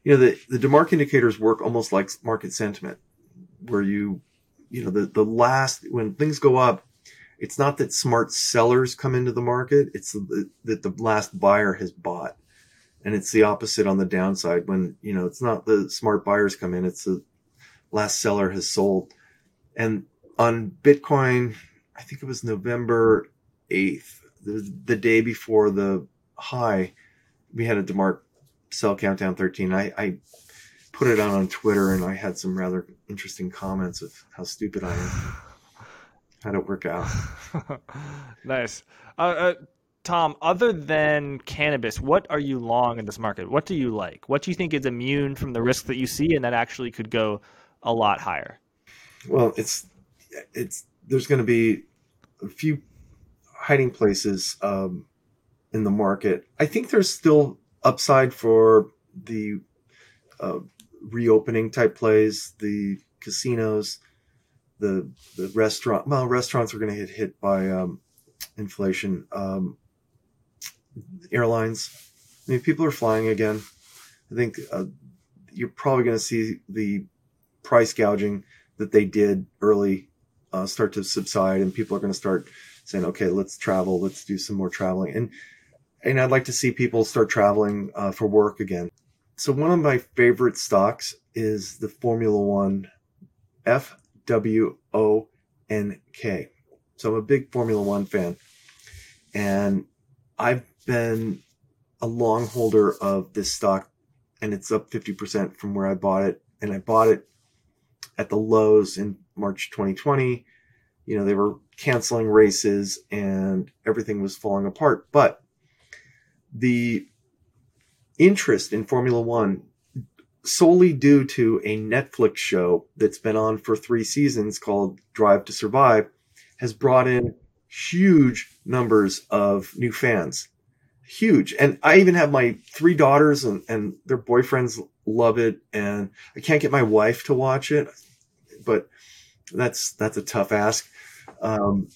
you know, the the DeMark indicators work almost like market sentiment, where you, you know, the the last when things go up, it's not that smart sellers come into the market; it's that the last buyer has bought and it's the opposite on the downside when you know it's not the smart buyers come in it's the last seller has sold and on bitcoin i think it was november 8th the, the day before the high we had a DeMark sell countdown 13 I, I put it out on twitter and i had some rather interesting comments of how stupid i am (sighs) how'd it work out (laughs) nice uh, uh, Tom, other than cannabis, what are you long in this market? What do you like? What do you think is immune from the risk that you see and that actually could go a lot higher? Well, it's it's there's going to be a few hiding places um, in the market. I think there's still upside for the uh, reopening type plays, the casinos, the the restaurant. Well, restaurants are going to get hit by um, inflation. Um, airlines. I mean, people are flying again. I think uh, you're probably going to see the price gouging that they did early uh, start to subside, and people are going to start saying, "Okay, let's travel. Let's do some more traveling." And and I'd like to see people start traveling uh, for work again. So one of my favorite stocks is the Formula One, F W O N K. So I'm a big Formula One fan, and I've been a long holder of this stock and it's up 50% from where I bought it. And I bought it at the lows in March 2020. You know, they were canceling races and everything was falling apart. But the interest in Formula One, solely due to a Netflix show that's been on for three seasons called Drive to Survive, has brought in huge numbers of new fans huge. And I even have my three daughters and, and their boyfriends love it. And I can't get my wife to watch it, but that's, that's a tough ask. Um,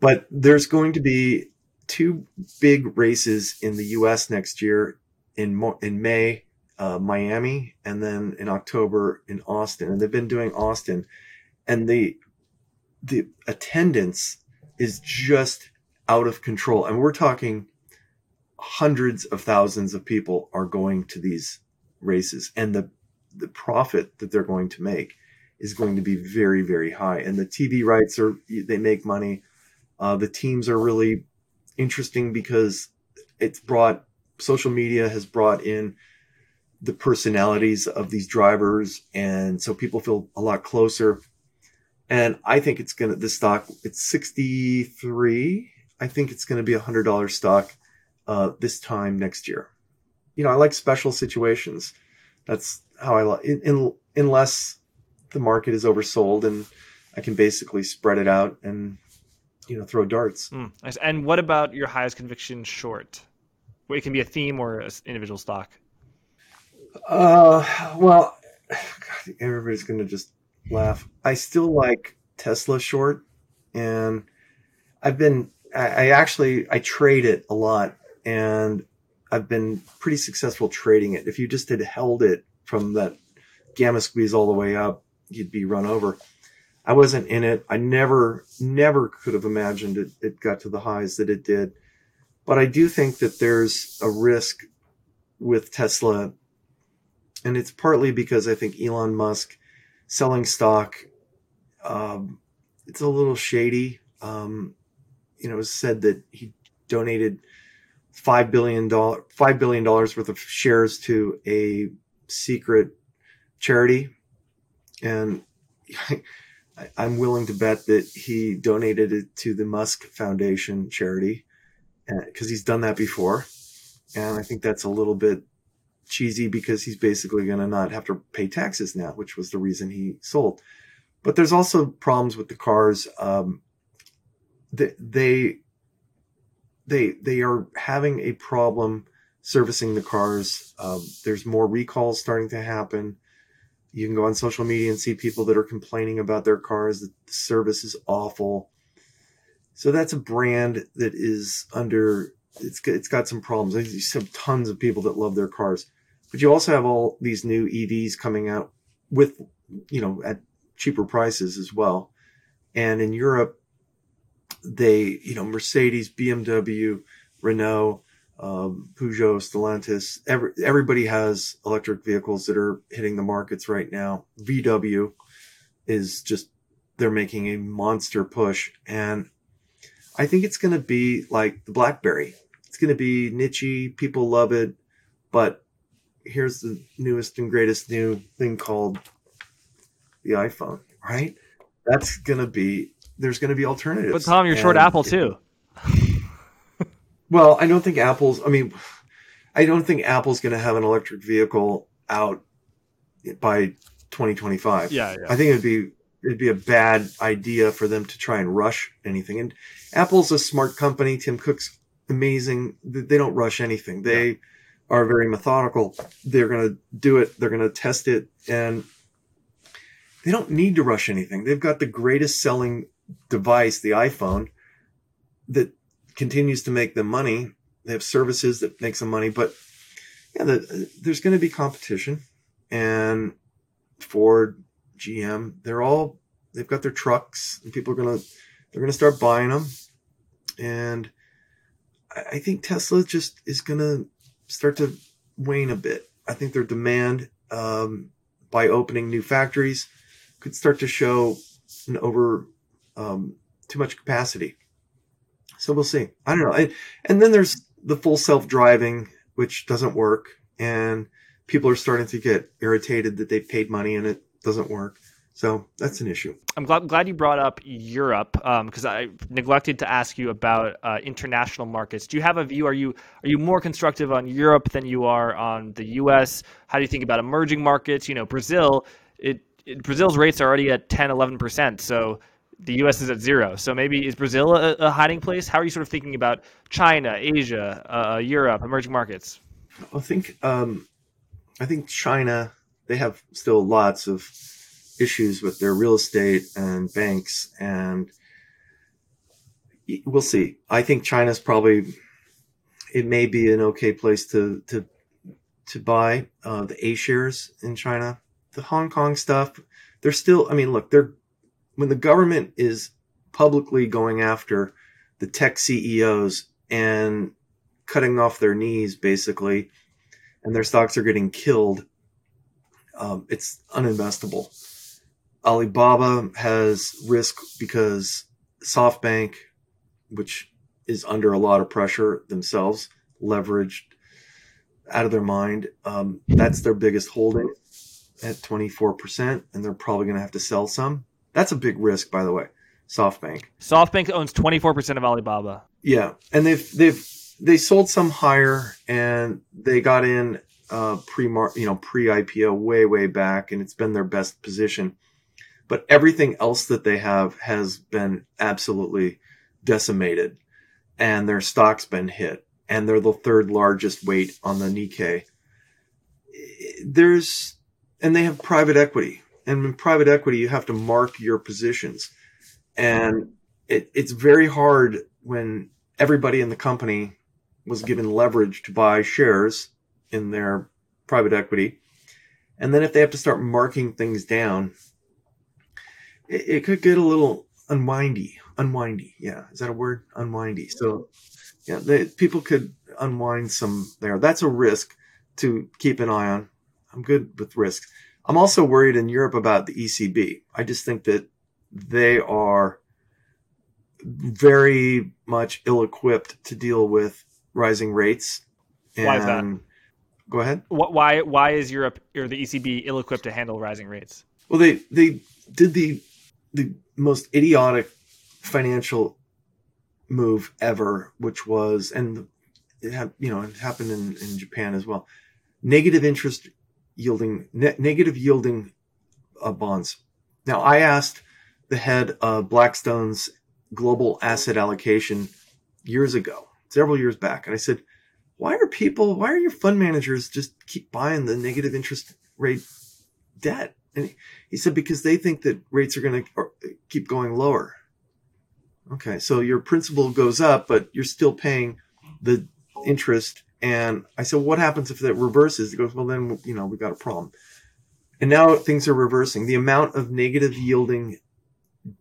but there's going to be two big races in the U.S. next year in in May, uh, Miami, and then in October in Austin. And they've been doing Austin, and the the attendance is just out of control. And we're talking hundreds of thousands of people are going to these races and the the profit that they're going to make is going to be very very high and the tv rights are they make money uh, the teams are really interesting because it's brought social media has brought in the personalities of these drivers and so people feel a lot closer and i think it's gonna this stock it's 63 i think it's gonna be a hundred dollar stock uh, this time next year. You know, I like special situations. That's how I like, in, in, unless the market is oversold and I can basically spread it out and, you know, throw darts. Mm, nice. And what about your highest conviction short? Well, it can be a theme or an individual stock. Uh, well, God, (sighs) everybody's going to just laugh. I still like Tesla short, and I've been. I, I actually I trade it a lot and I've been pretty successful trading it. If you just had held it from that gamma squeeze all the way up, you'd be run over. I wasn't in it. I never, never could have imagined it, it got to the highs that it did. But I do think that there's a risk with Tesla. And it's partly because I think Elon Musk selling stock, um, it's a little shady. Um, you know, it was said that he donated five billion dollar five billion dollars worth of shares to a secret charity, and (laughs) I'm willing to bet that he donated it to the Musk Foundation charity because he's done that before, and I think that's a little bit cheesy because he's basically going to not have to pay taxes now, which was the reason he sold. But there's also problems with the cars. Um, they, they they they are having a problem servicing the cars. Um, there's more recalls starting to happen. You can go on social media and see people that are complaining about their cars that the service is awful. So that's a brand that is under it's it's got some problems. There's have tons of people that love their cars, but you also have all these new EVs coming out with you know at cheaper prices as well. And in Europe, they you know Mercedes, BMW, Renault, um, Peugeot, Stellantis, every, everybody has electric vehicles that are hitting the markets right now. VW is just, they're making a monster push. And I think it's going to be like the Blackberry. It's going to be niche. People love it. But here's the newest and greatest new thing called the iPhone, right? That's going to be, there's going to be alternatives. But Tom, you're short Apple too. Well, I don't think Apple's. I mean, I don't think Apple's going to have an electric vehicle out by 2025. Yeah, yeah. I think it'd be it'd be a bad idea for them to try and rush anything. And Apple's a smart company. Tim Cook's amazing. They don't rush anything. They yeah. are very methodical. They're going to do it. They're going to test it, and they don't need to rush anything. They've got the greatest selling device, the iPhone, that continues to make them money. They have services that make some money, but yeah, the, there's going to be competition. And Ford, GM, they're all they've got their trucks, and people are gonna they're gonna start buying them. And I, I think Tesla just is gonna start to wane a bit. I think their demand um, by opening new factories could start to show an over um, too much capacity. So we'll see. I don't know. I, and then there's the full self driving, which doesn't work. And people are starting to get irritated that they paid money and it doesn't work. So that's an issue. I'm glad, glad you brought up Europe because um, I neglected to ask you about uh, international markets. Do you have a view? Are you are you more constructive on Europe than you are on the U.S.? How do you think about emerging markets? You know, Brazil. It, it Brazil's rates are already at 10, 11 percent. So the U.S. is at zero. So maybe is Brazil a, a hiding place? How are you sort of thinking about China, Asia, uh, Europe, emerging markets? I think um, I think China they have still lots of issues with their real estate and banks, and we'll see. I think China's probably it may be an okay place to to to buy uh, the A shares in China. The Hong Kong stuff, they're still. I mean, look, they're when the government is publicly going after the tech CEOs and cutting off their knees basically, and their stocks are getting killed, um, it's uninvestable. Alibaba has risk because SoftBank, which is under a lot of pressure themselves, leveraged out of their mind. Um, that's their biggest holding at 24%, and they're probably going to have to sell some. That's a big risk, by the way. SoftBank. SoftBank owns 24% of Alibaba. Yeah, and they've they've they sold some higher, and they got in uh, pre you know pre IPO way way back, and it's been their best position. But everything else that they have has been absolutely decimated, and their stock's been hit, and they're the third largest weight on the Nikkei. There's and they have private equity and in private equity, you have to mark your positions. And it, it's very hard when everybody in the company was given leverage to buy shares in their private equity. And then if they have to start marking things down, it, it could get a little unwindy. Unwindy. Yeah. Is that a word? Unwindy. So, yeah, people could unwind some there. That's a risk to keep an eye on. I'm good with risks. I'm also worried in Europe about the ECB. I just think that they are very much ill equipped to deal with rising rates. And why is that? Go ahead. Why why is Europe or the ECB ill equipped to handle rising rates? Well, they they did the the most idiotic financial move ever, which was and it had you know it happened in, in Japan as well negative interest yielding, ne- negative yielding uh, bonds. Now, I asked the head of Blackstone's global asset allocation years ago, several years back, and I said, why are people, why are your fund managers just keep buying the negative interest rate debt? And he said, because they think that rates are going to keep going lower. Okay. So your principal goes up, but you're still paying the interest. And I said, what happens if that reverses? He goes, well, then, you know, we got a problem. And now things are reversing. The amount of negative yielding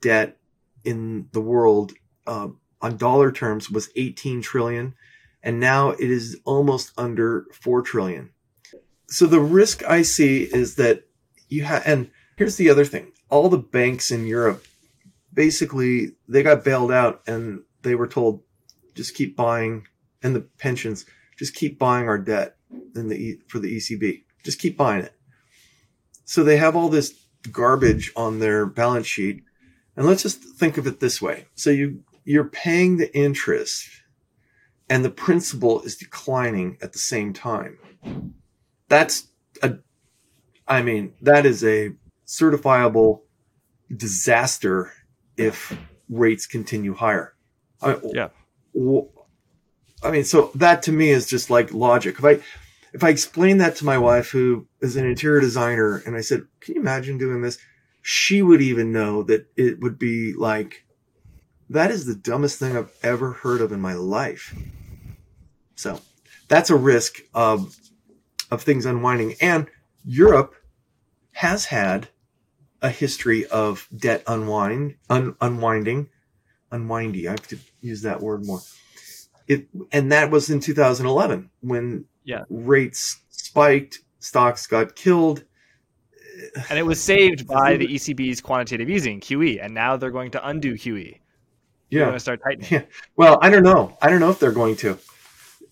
debt in the world uh, on dollar terms was 18 trillion and now it is almost under 4 trillion so the risk i see is that you have and here's the other thing all the banks in europe basically they got bailed out and they were told just keep buying and the pensions just keep buying our debt in the for the ecb just keep buying it so they have all this garbage on their balance sheet and let's just think of it this way. So you, you're paying the interest and the principal is declining at the same time. That's a, I mean, that is a certifiable disaster if rates continue higher. I, yeah. I mean, so that to me is just like logic. If I, if I explain that to my wife, who is an interior designer, and I said, "Can you imagine doing this?" she would even know that it would be like, that is the dumbest thing I've ever heard of in my life. So that's a risk of, of things unwinding. And Europe has had a history of debt unwind, un, unwinding, unwindy. I have to use that word more. It, and that was in 2011 when yeah. rates spiked, stocks got killed, and it was saved by the ECB's quantitative easing (QE), and now they're going to undo QE. They're yeah, going to start tightening. Yeah. Well, I don't know. I don't know if they're going to.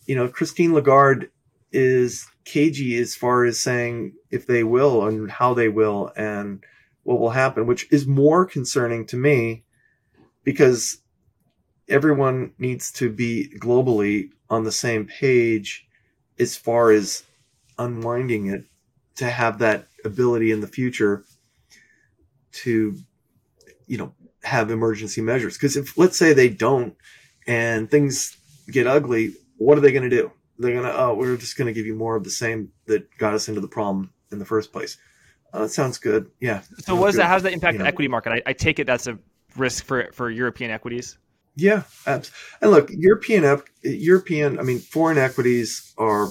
You know, Christine Lagarde is cagey as far as saying if they will and how they will and what will happen, which is more concerning to me because everyone needs to be globally on the same page as far as unwinding it to have that ability in the future to, you know, have emergency measures. Because if let's say they don't and things get ugly, what are they going to do? They're going to, oh, we're just going to give you more of the same that got us into the problem in the first place. Uh, that sounds good. Yeah. So what does that? How does that impact you the know. equity market? I, I, take it that's a risk for for European equities. Yeah, and look, European European, I mean, foreign equities are,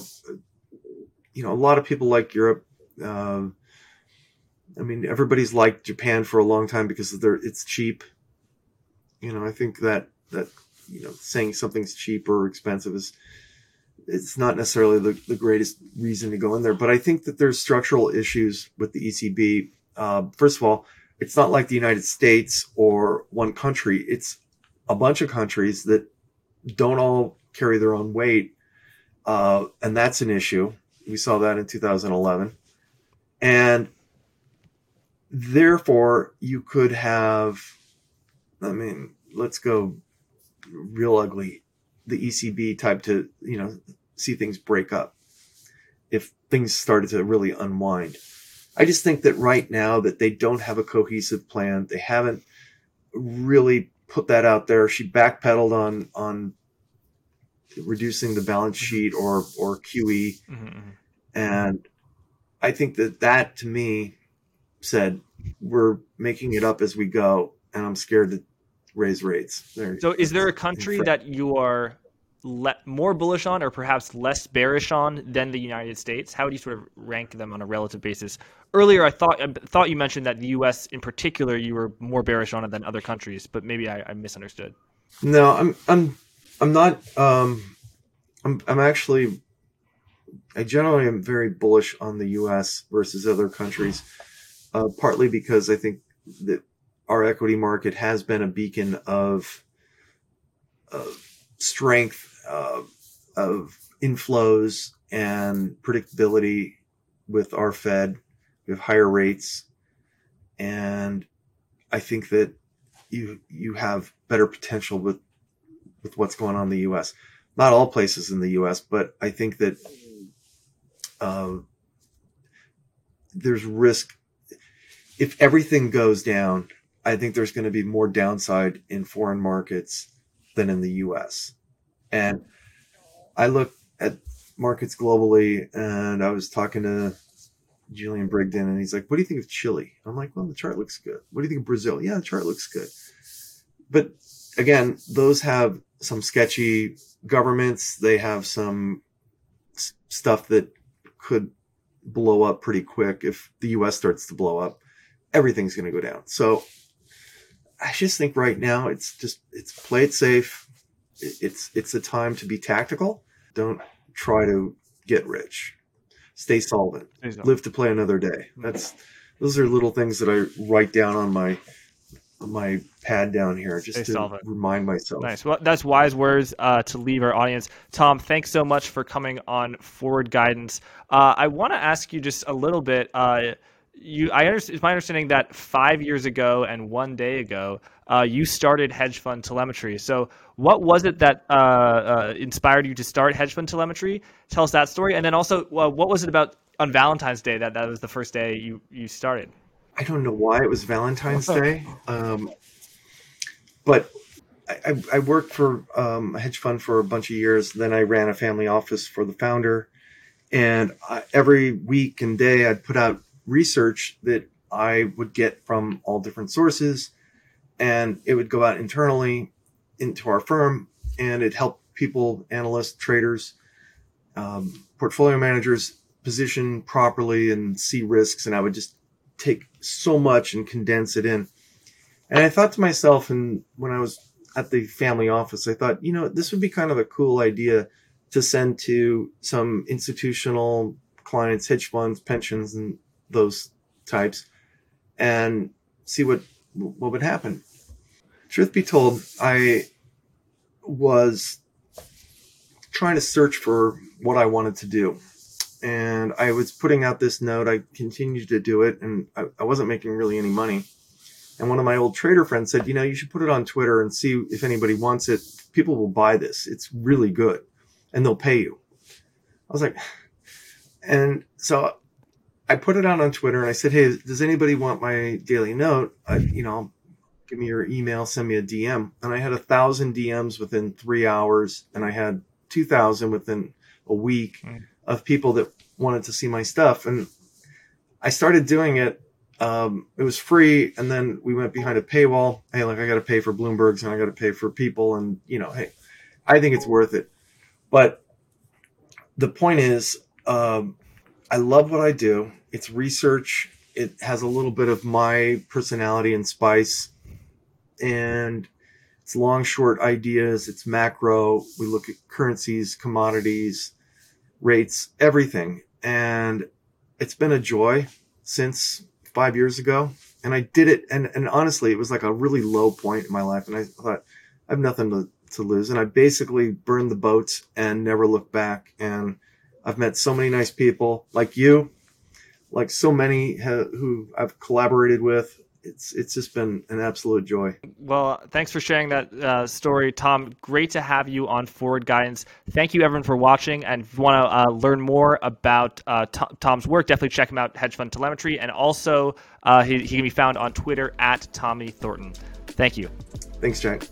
you know, a lot of people like Europe. Um, I mean, everybody's liked Japan for a long time because they're it's cheap. You know, I think that that you know saying something's cheap or expensive is it's not necessarily the, the greatest reason to go in there. But I think that there's structural issues with the ECB. Uh, first of all, it's not like the United States or one country. It's a bunch of countries that don't all carry their own weight. Uh, and that's an issue. We saw that in 2011. And therefore, you could have, I mean, let's go real ugly, the ECB type to, you know, see things break up if things started to really unwind. I just think that right now that they don't have a cohesive plan. They haven't really put that out there. She backpedaled on on reducing the balance sheet or or QE, mm-hmm. mm-hmm. and I think that that to me said we're making it up as we go, and I'm scared to raise rates. There, so, is there a country that you are le- more bullish on, or perhaps less bearish on than the United States? How would you sort of rank them on a relative basis? Earlier, I thought I thought you mentioned that the U.S. in particular you were more bearish on it than other countries, but maybe I, I misunderstood. No, I'm I'm I'm not. Um, I'm I'm actually I generally am very bullish on the U.S. versus other countries, uh, partly because I think that our equity market has been a beacon of, of strength, uh, of inflows and predictability with our Fed. We have higher rates, and I think that you you have better potential with with what's going on in the U.S. Not all places in the U.S., but I think that uh, there's risk if everything goes down. I think there's going to be more downside in foreign markets than in the U.S. And I look at markets globally, and I was talking to Julian Brigden, and he's like, "What do you think of Chile?" I'm like, "Well, the chart looks good." What do you think of Brazil? Yeah, the chart looks good. But again, those have some sketchy governments. They have some stuff that could blow up pretty quick if the U.S. starts to blow up. Everything's going to go down. So I just think right now it's just it's play it safe. It's it's a time to be tactical. Don't try to get rich. Stay solvent. Live to play another day. That's those are little things that I write down on my my pad down here just Stay to solvent. remind myself. Nice. Well, that's wise words uh, to leave our audience. Tom, thanks so much for coming on Forward Guidance. Uh, I want to ask you just a little bit. Uh, you, I understand. It's my understanding that five years ago and one day ago, uh, you started hedge fund telemetry. So, what was it that uh, uh, inspired you to start hedge fund telemetry? Tell us that story, and then also, what was it about on Valentine's Day that that was the first day you you started? I don't know why it was Valentine's (laughs) Day, um, but I, I, worked for um, a hedge fund for a bunch of years. Then I ran a family office for the founder, and I, every week and day I'd put out research that I would get from all different sources, and it would go out internally into our firm, and it helped people, analysts, traders, um, portfolio managers position properly and see risks. And I would just take so much and condense it in. And I thought to myself, and when I was at the family office, I thought, you know, this would be kind of a cool idea to send to some institutional clients, hedge funds, pensions, and those types, and see what what would happen. Truth be told, I was trying to search for what I wanted to do and I was putting out this note. I continued to do it, and I, I, wasn't making really any money. And one of my old trader friends said, "You know, you should put it on Twitter and see if anybody wants it. People will buy this. It's really good, and they'll pay you." I was like, (sighs) and so I put it out on Twitter, and I said, "Hey, does anybody want my daily note? I, you know, give me your email, send me a DM." And I had a thousand DMs within three hours, and I had two thousand within a week. Mm of people that wanted to see my stuff. And I started doing it. Um, it was free. And then we went behind a paywall. Hey, like I got to pay for Bloomberg's and I got to pay for people. And, you know, hey, I think it's worth it. But the point is, um, I love what I do. It's research. It has a little bit of my personality and spice. And it's long, short ideas. It's macro. We look at currencies, commodities, rates, everything. And it's been a joy since five years ago. And I did it. And, and honestly, it was like a really low point in my life. And I thought, I have nothing to, to lose. And I basically burned the boats and never looked back. And I've met so many nice people like you, like so many ha- who I've collaborated with it's it's just been an absolute joy. Well, thanks for sharing that uh, story, Tom. Great to have you on Forward Guidance. Thank you, everyone, for watching. And if you want to uh, learn more about uh, Tom's work, definitely check him out, Hedge Fund Telemetry, and also uh, he, he can be found on Twitter at Tommy Thornton. Thank you. Thanks, Jack.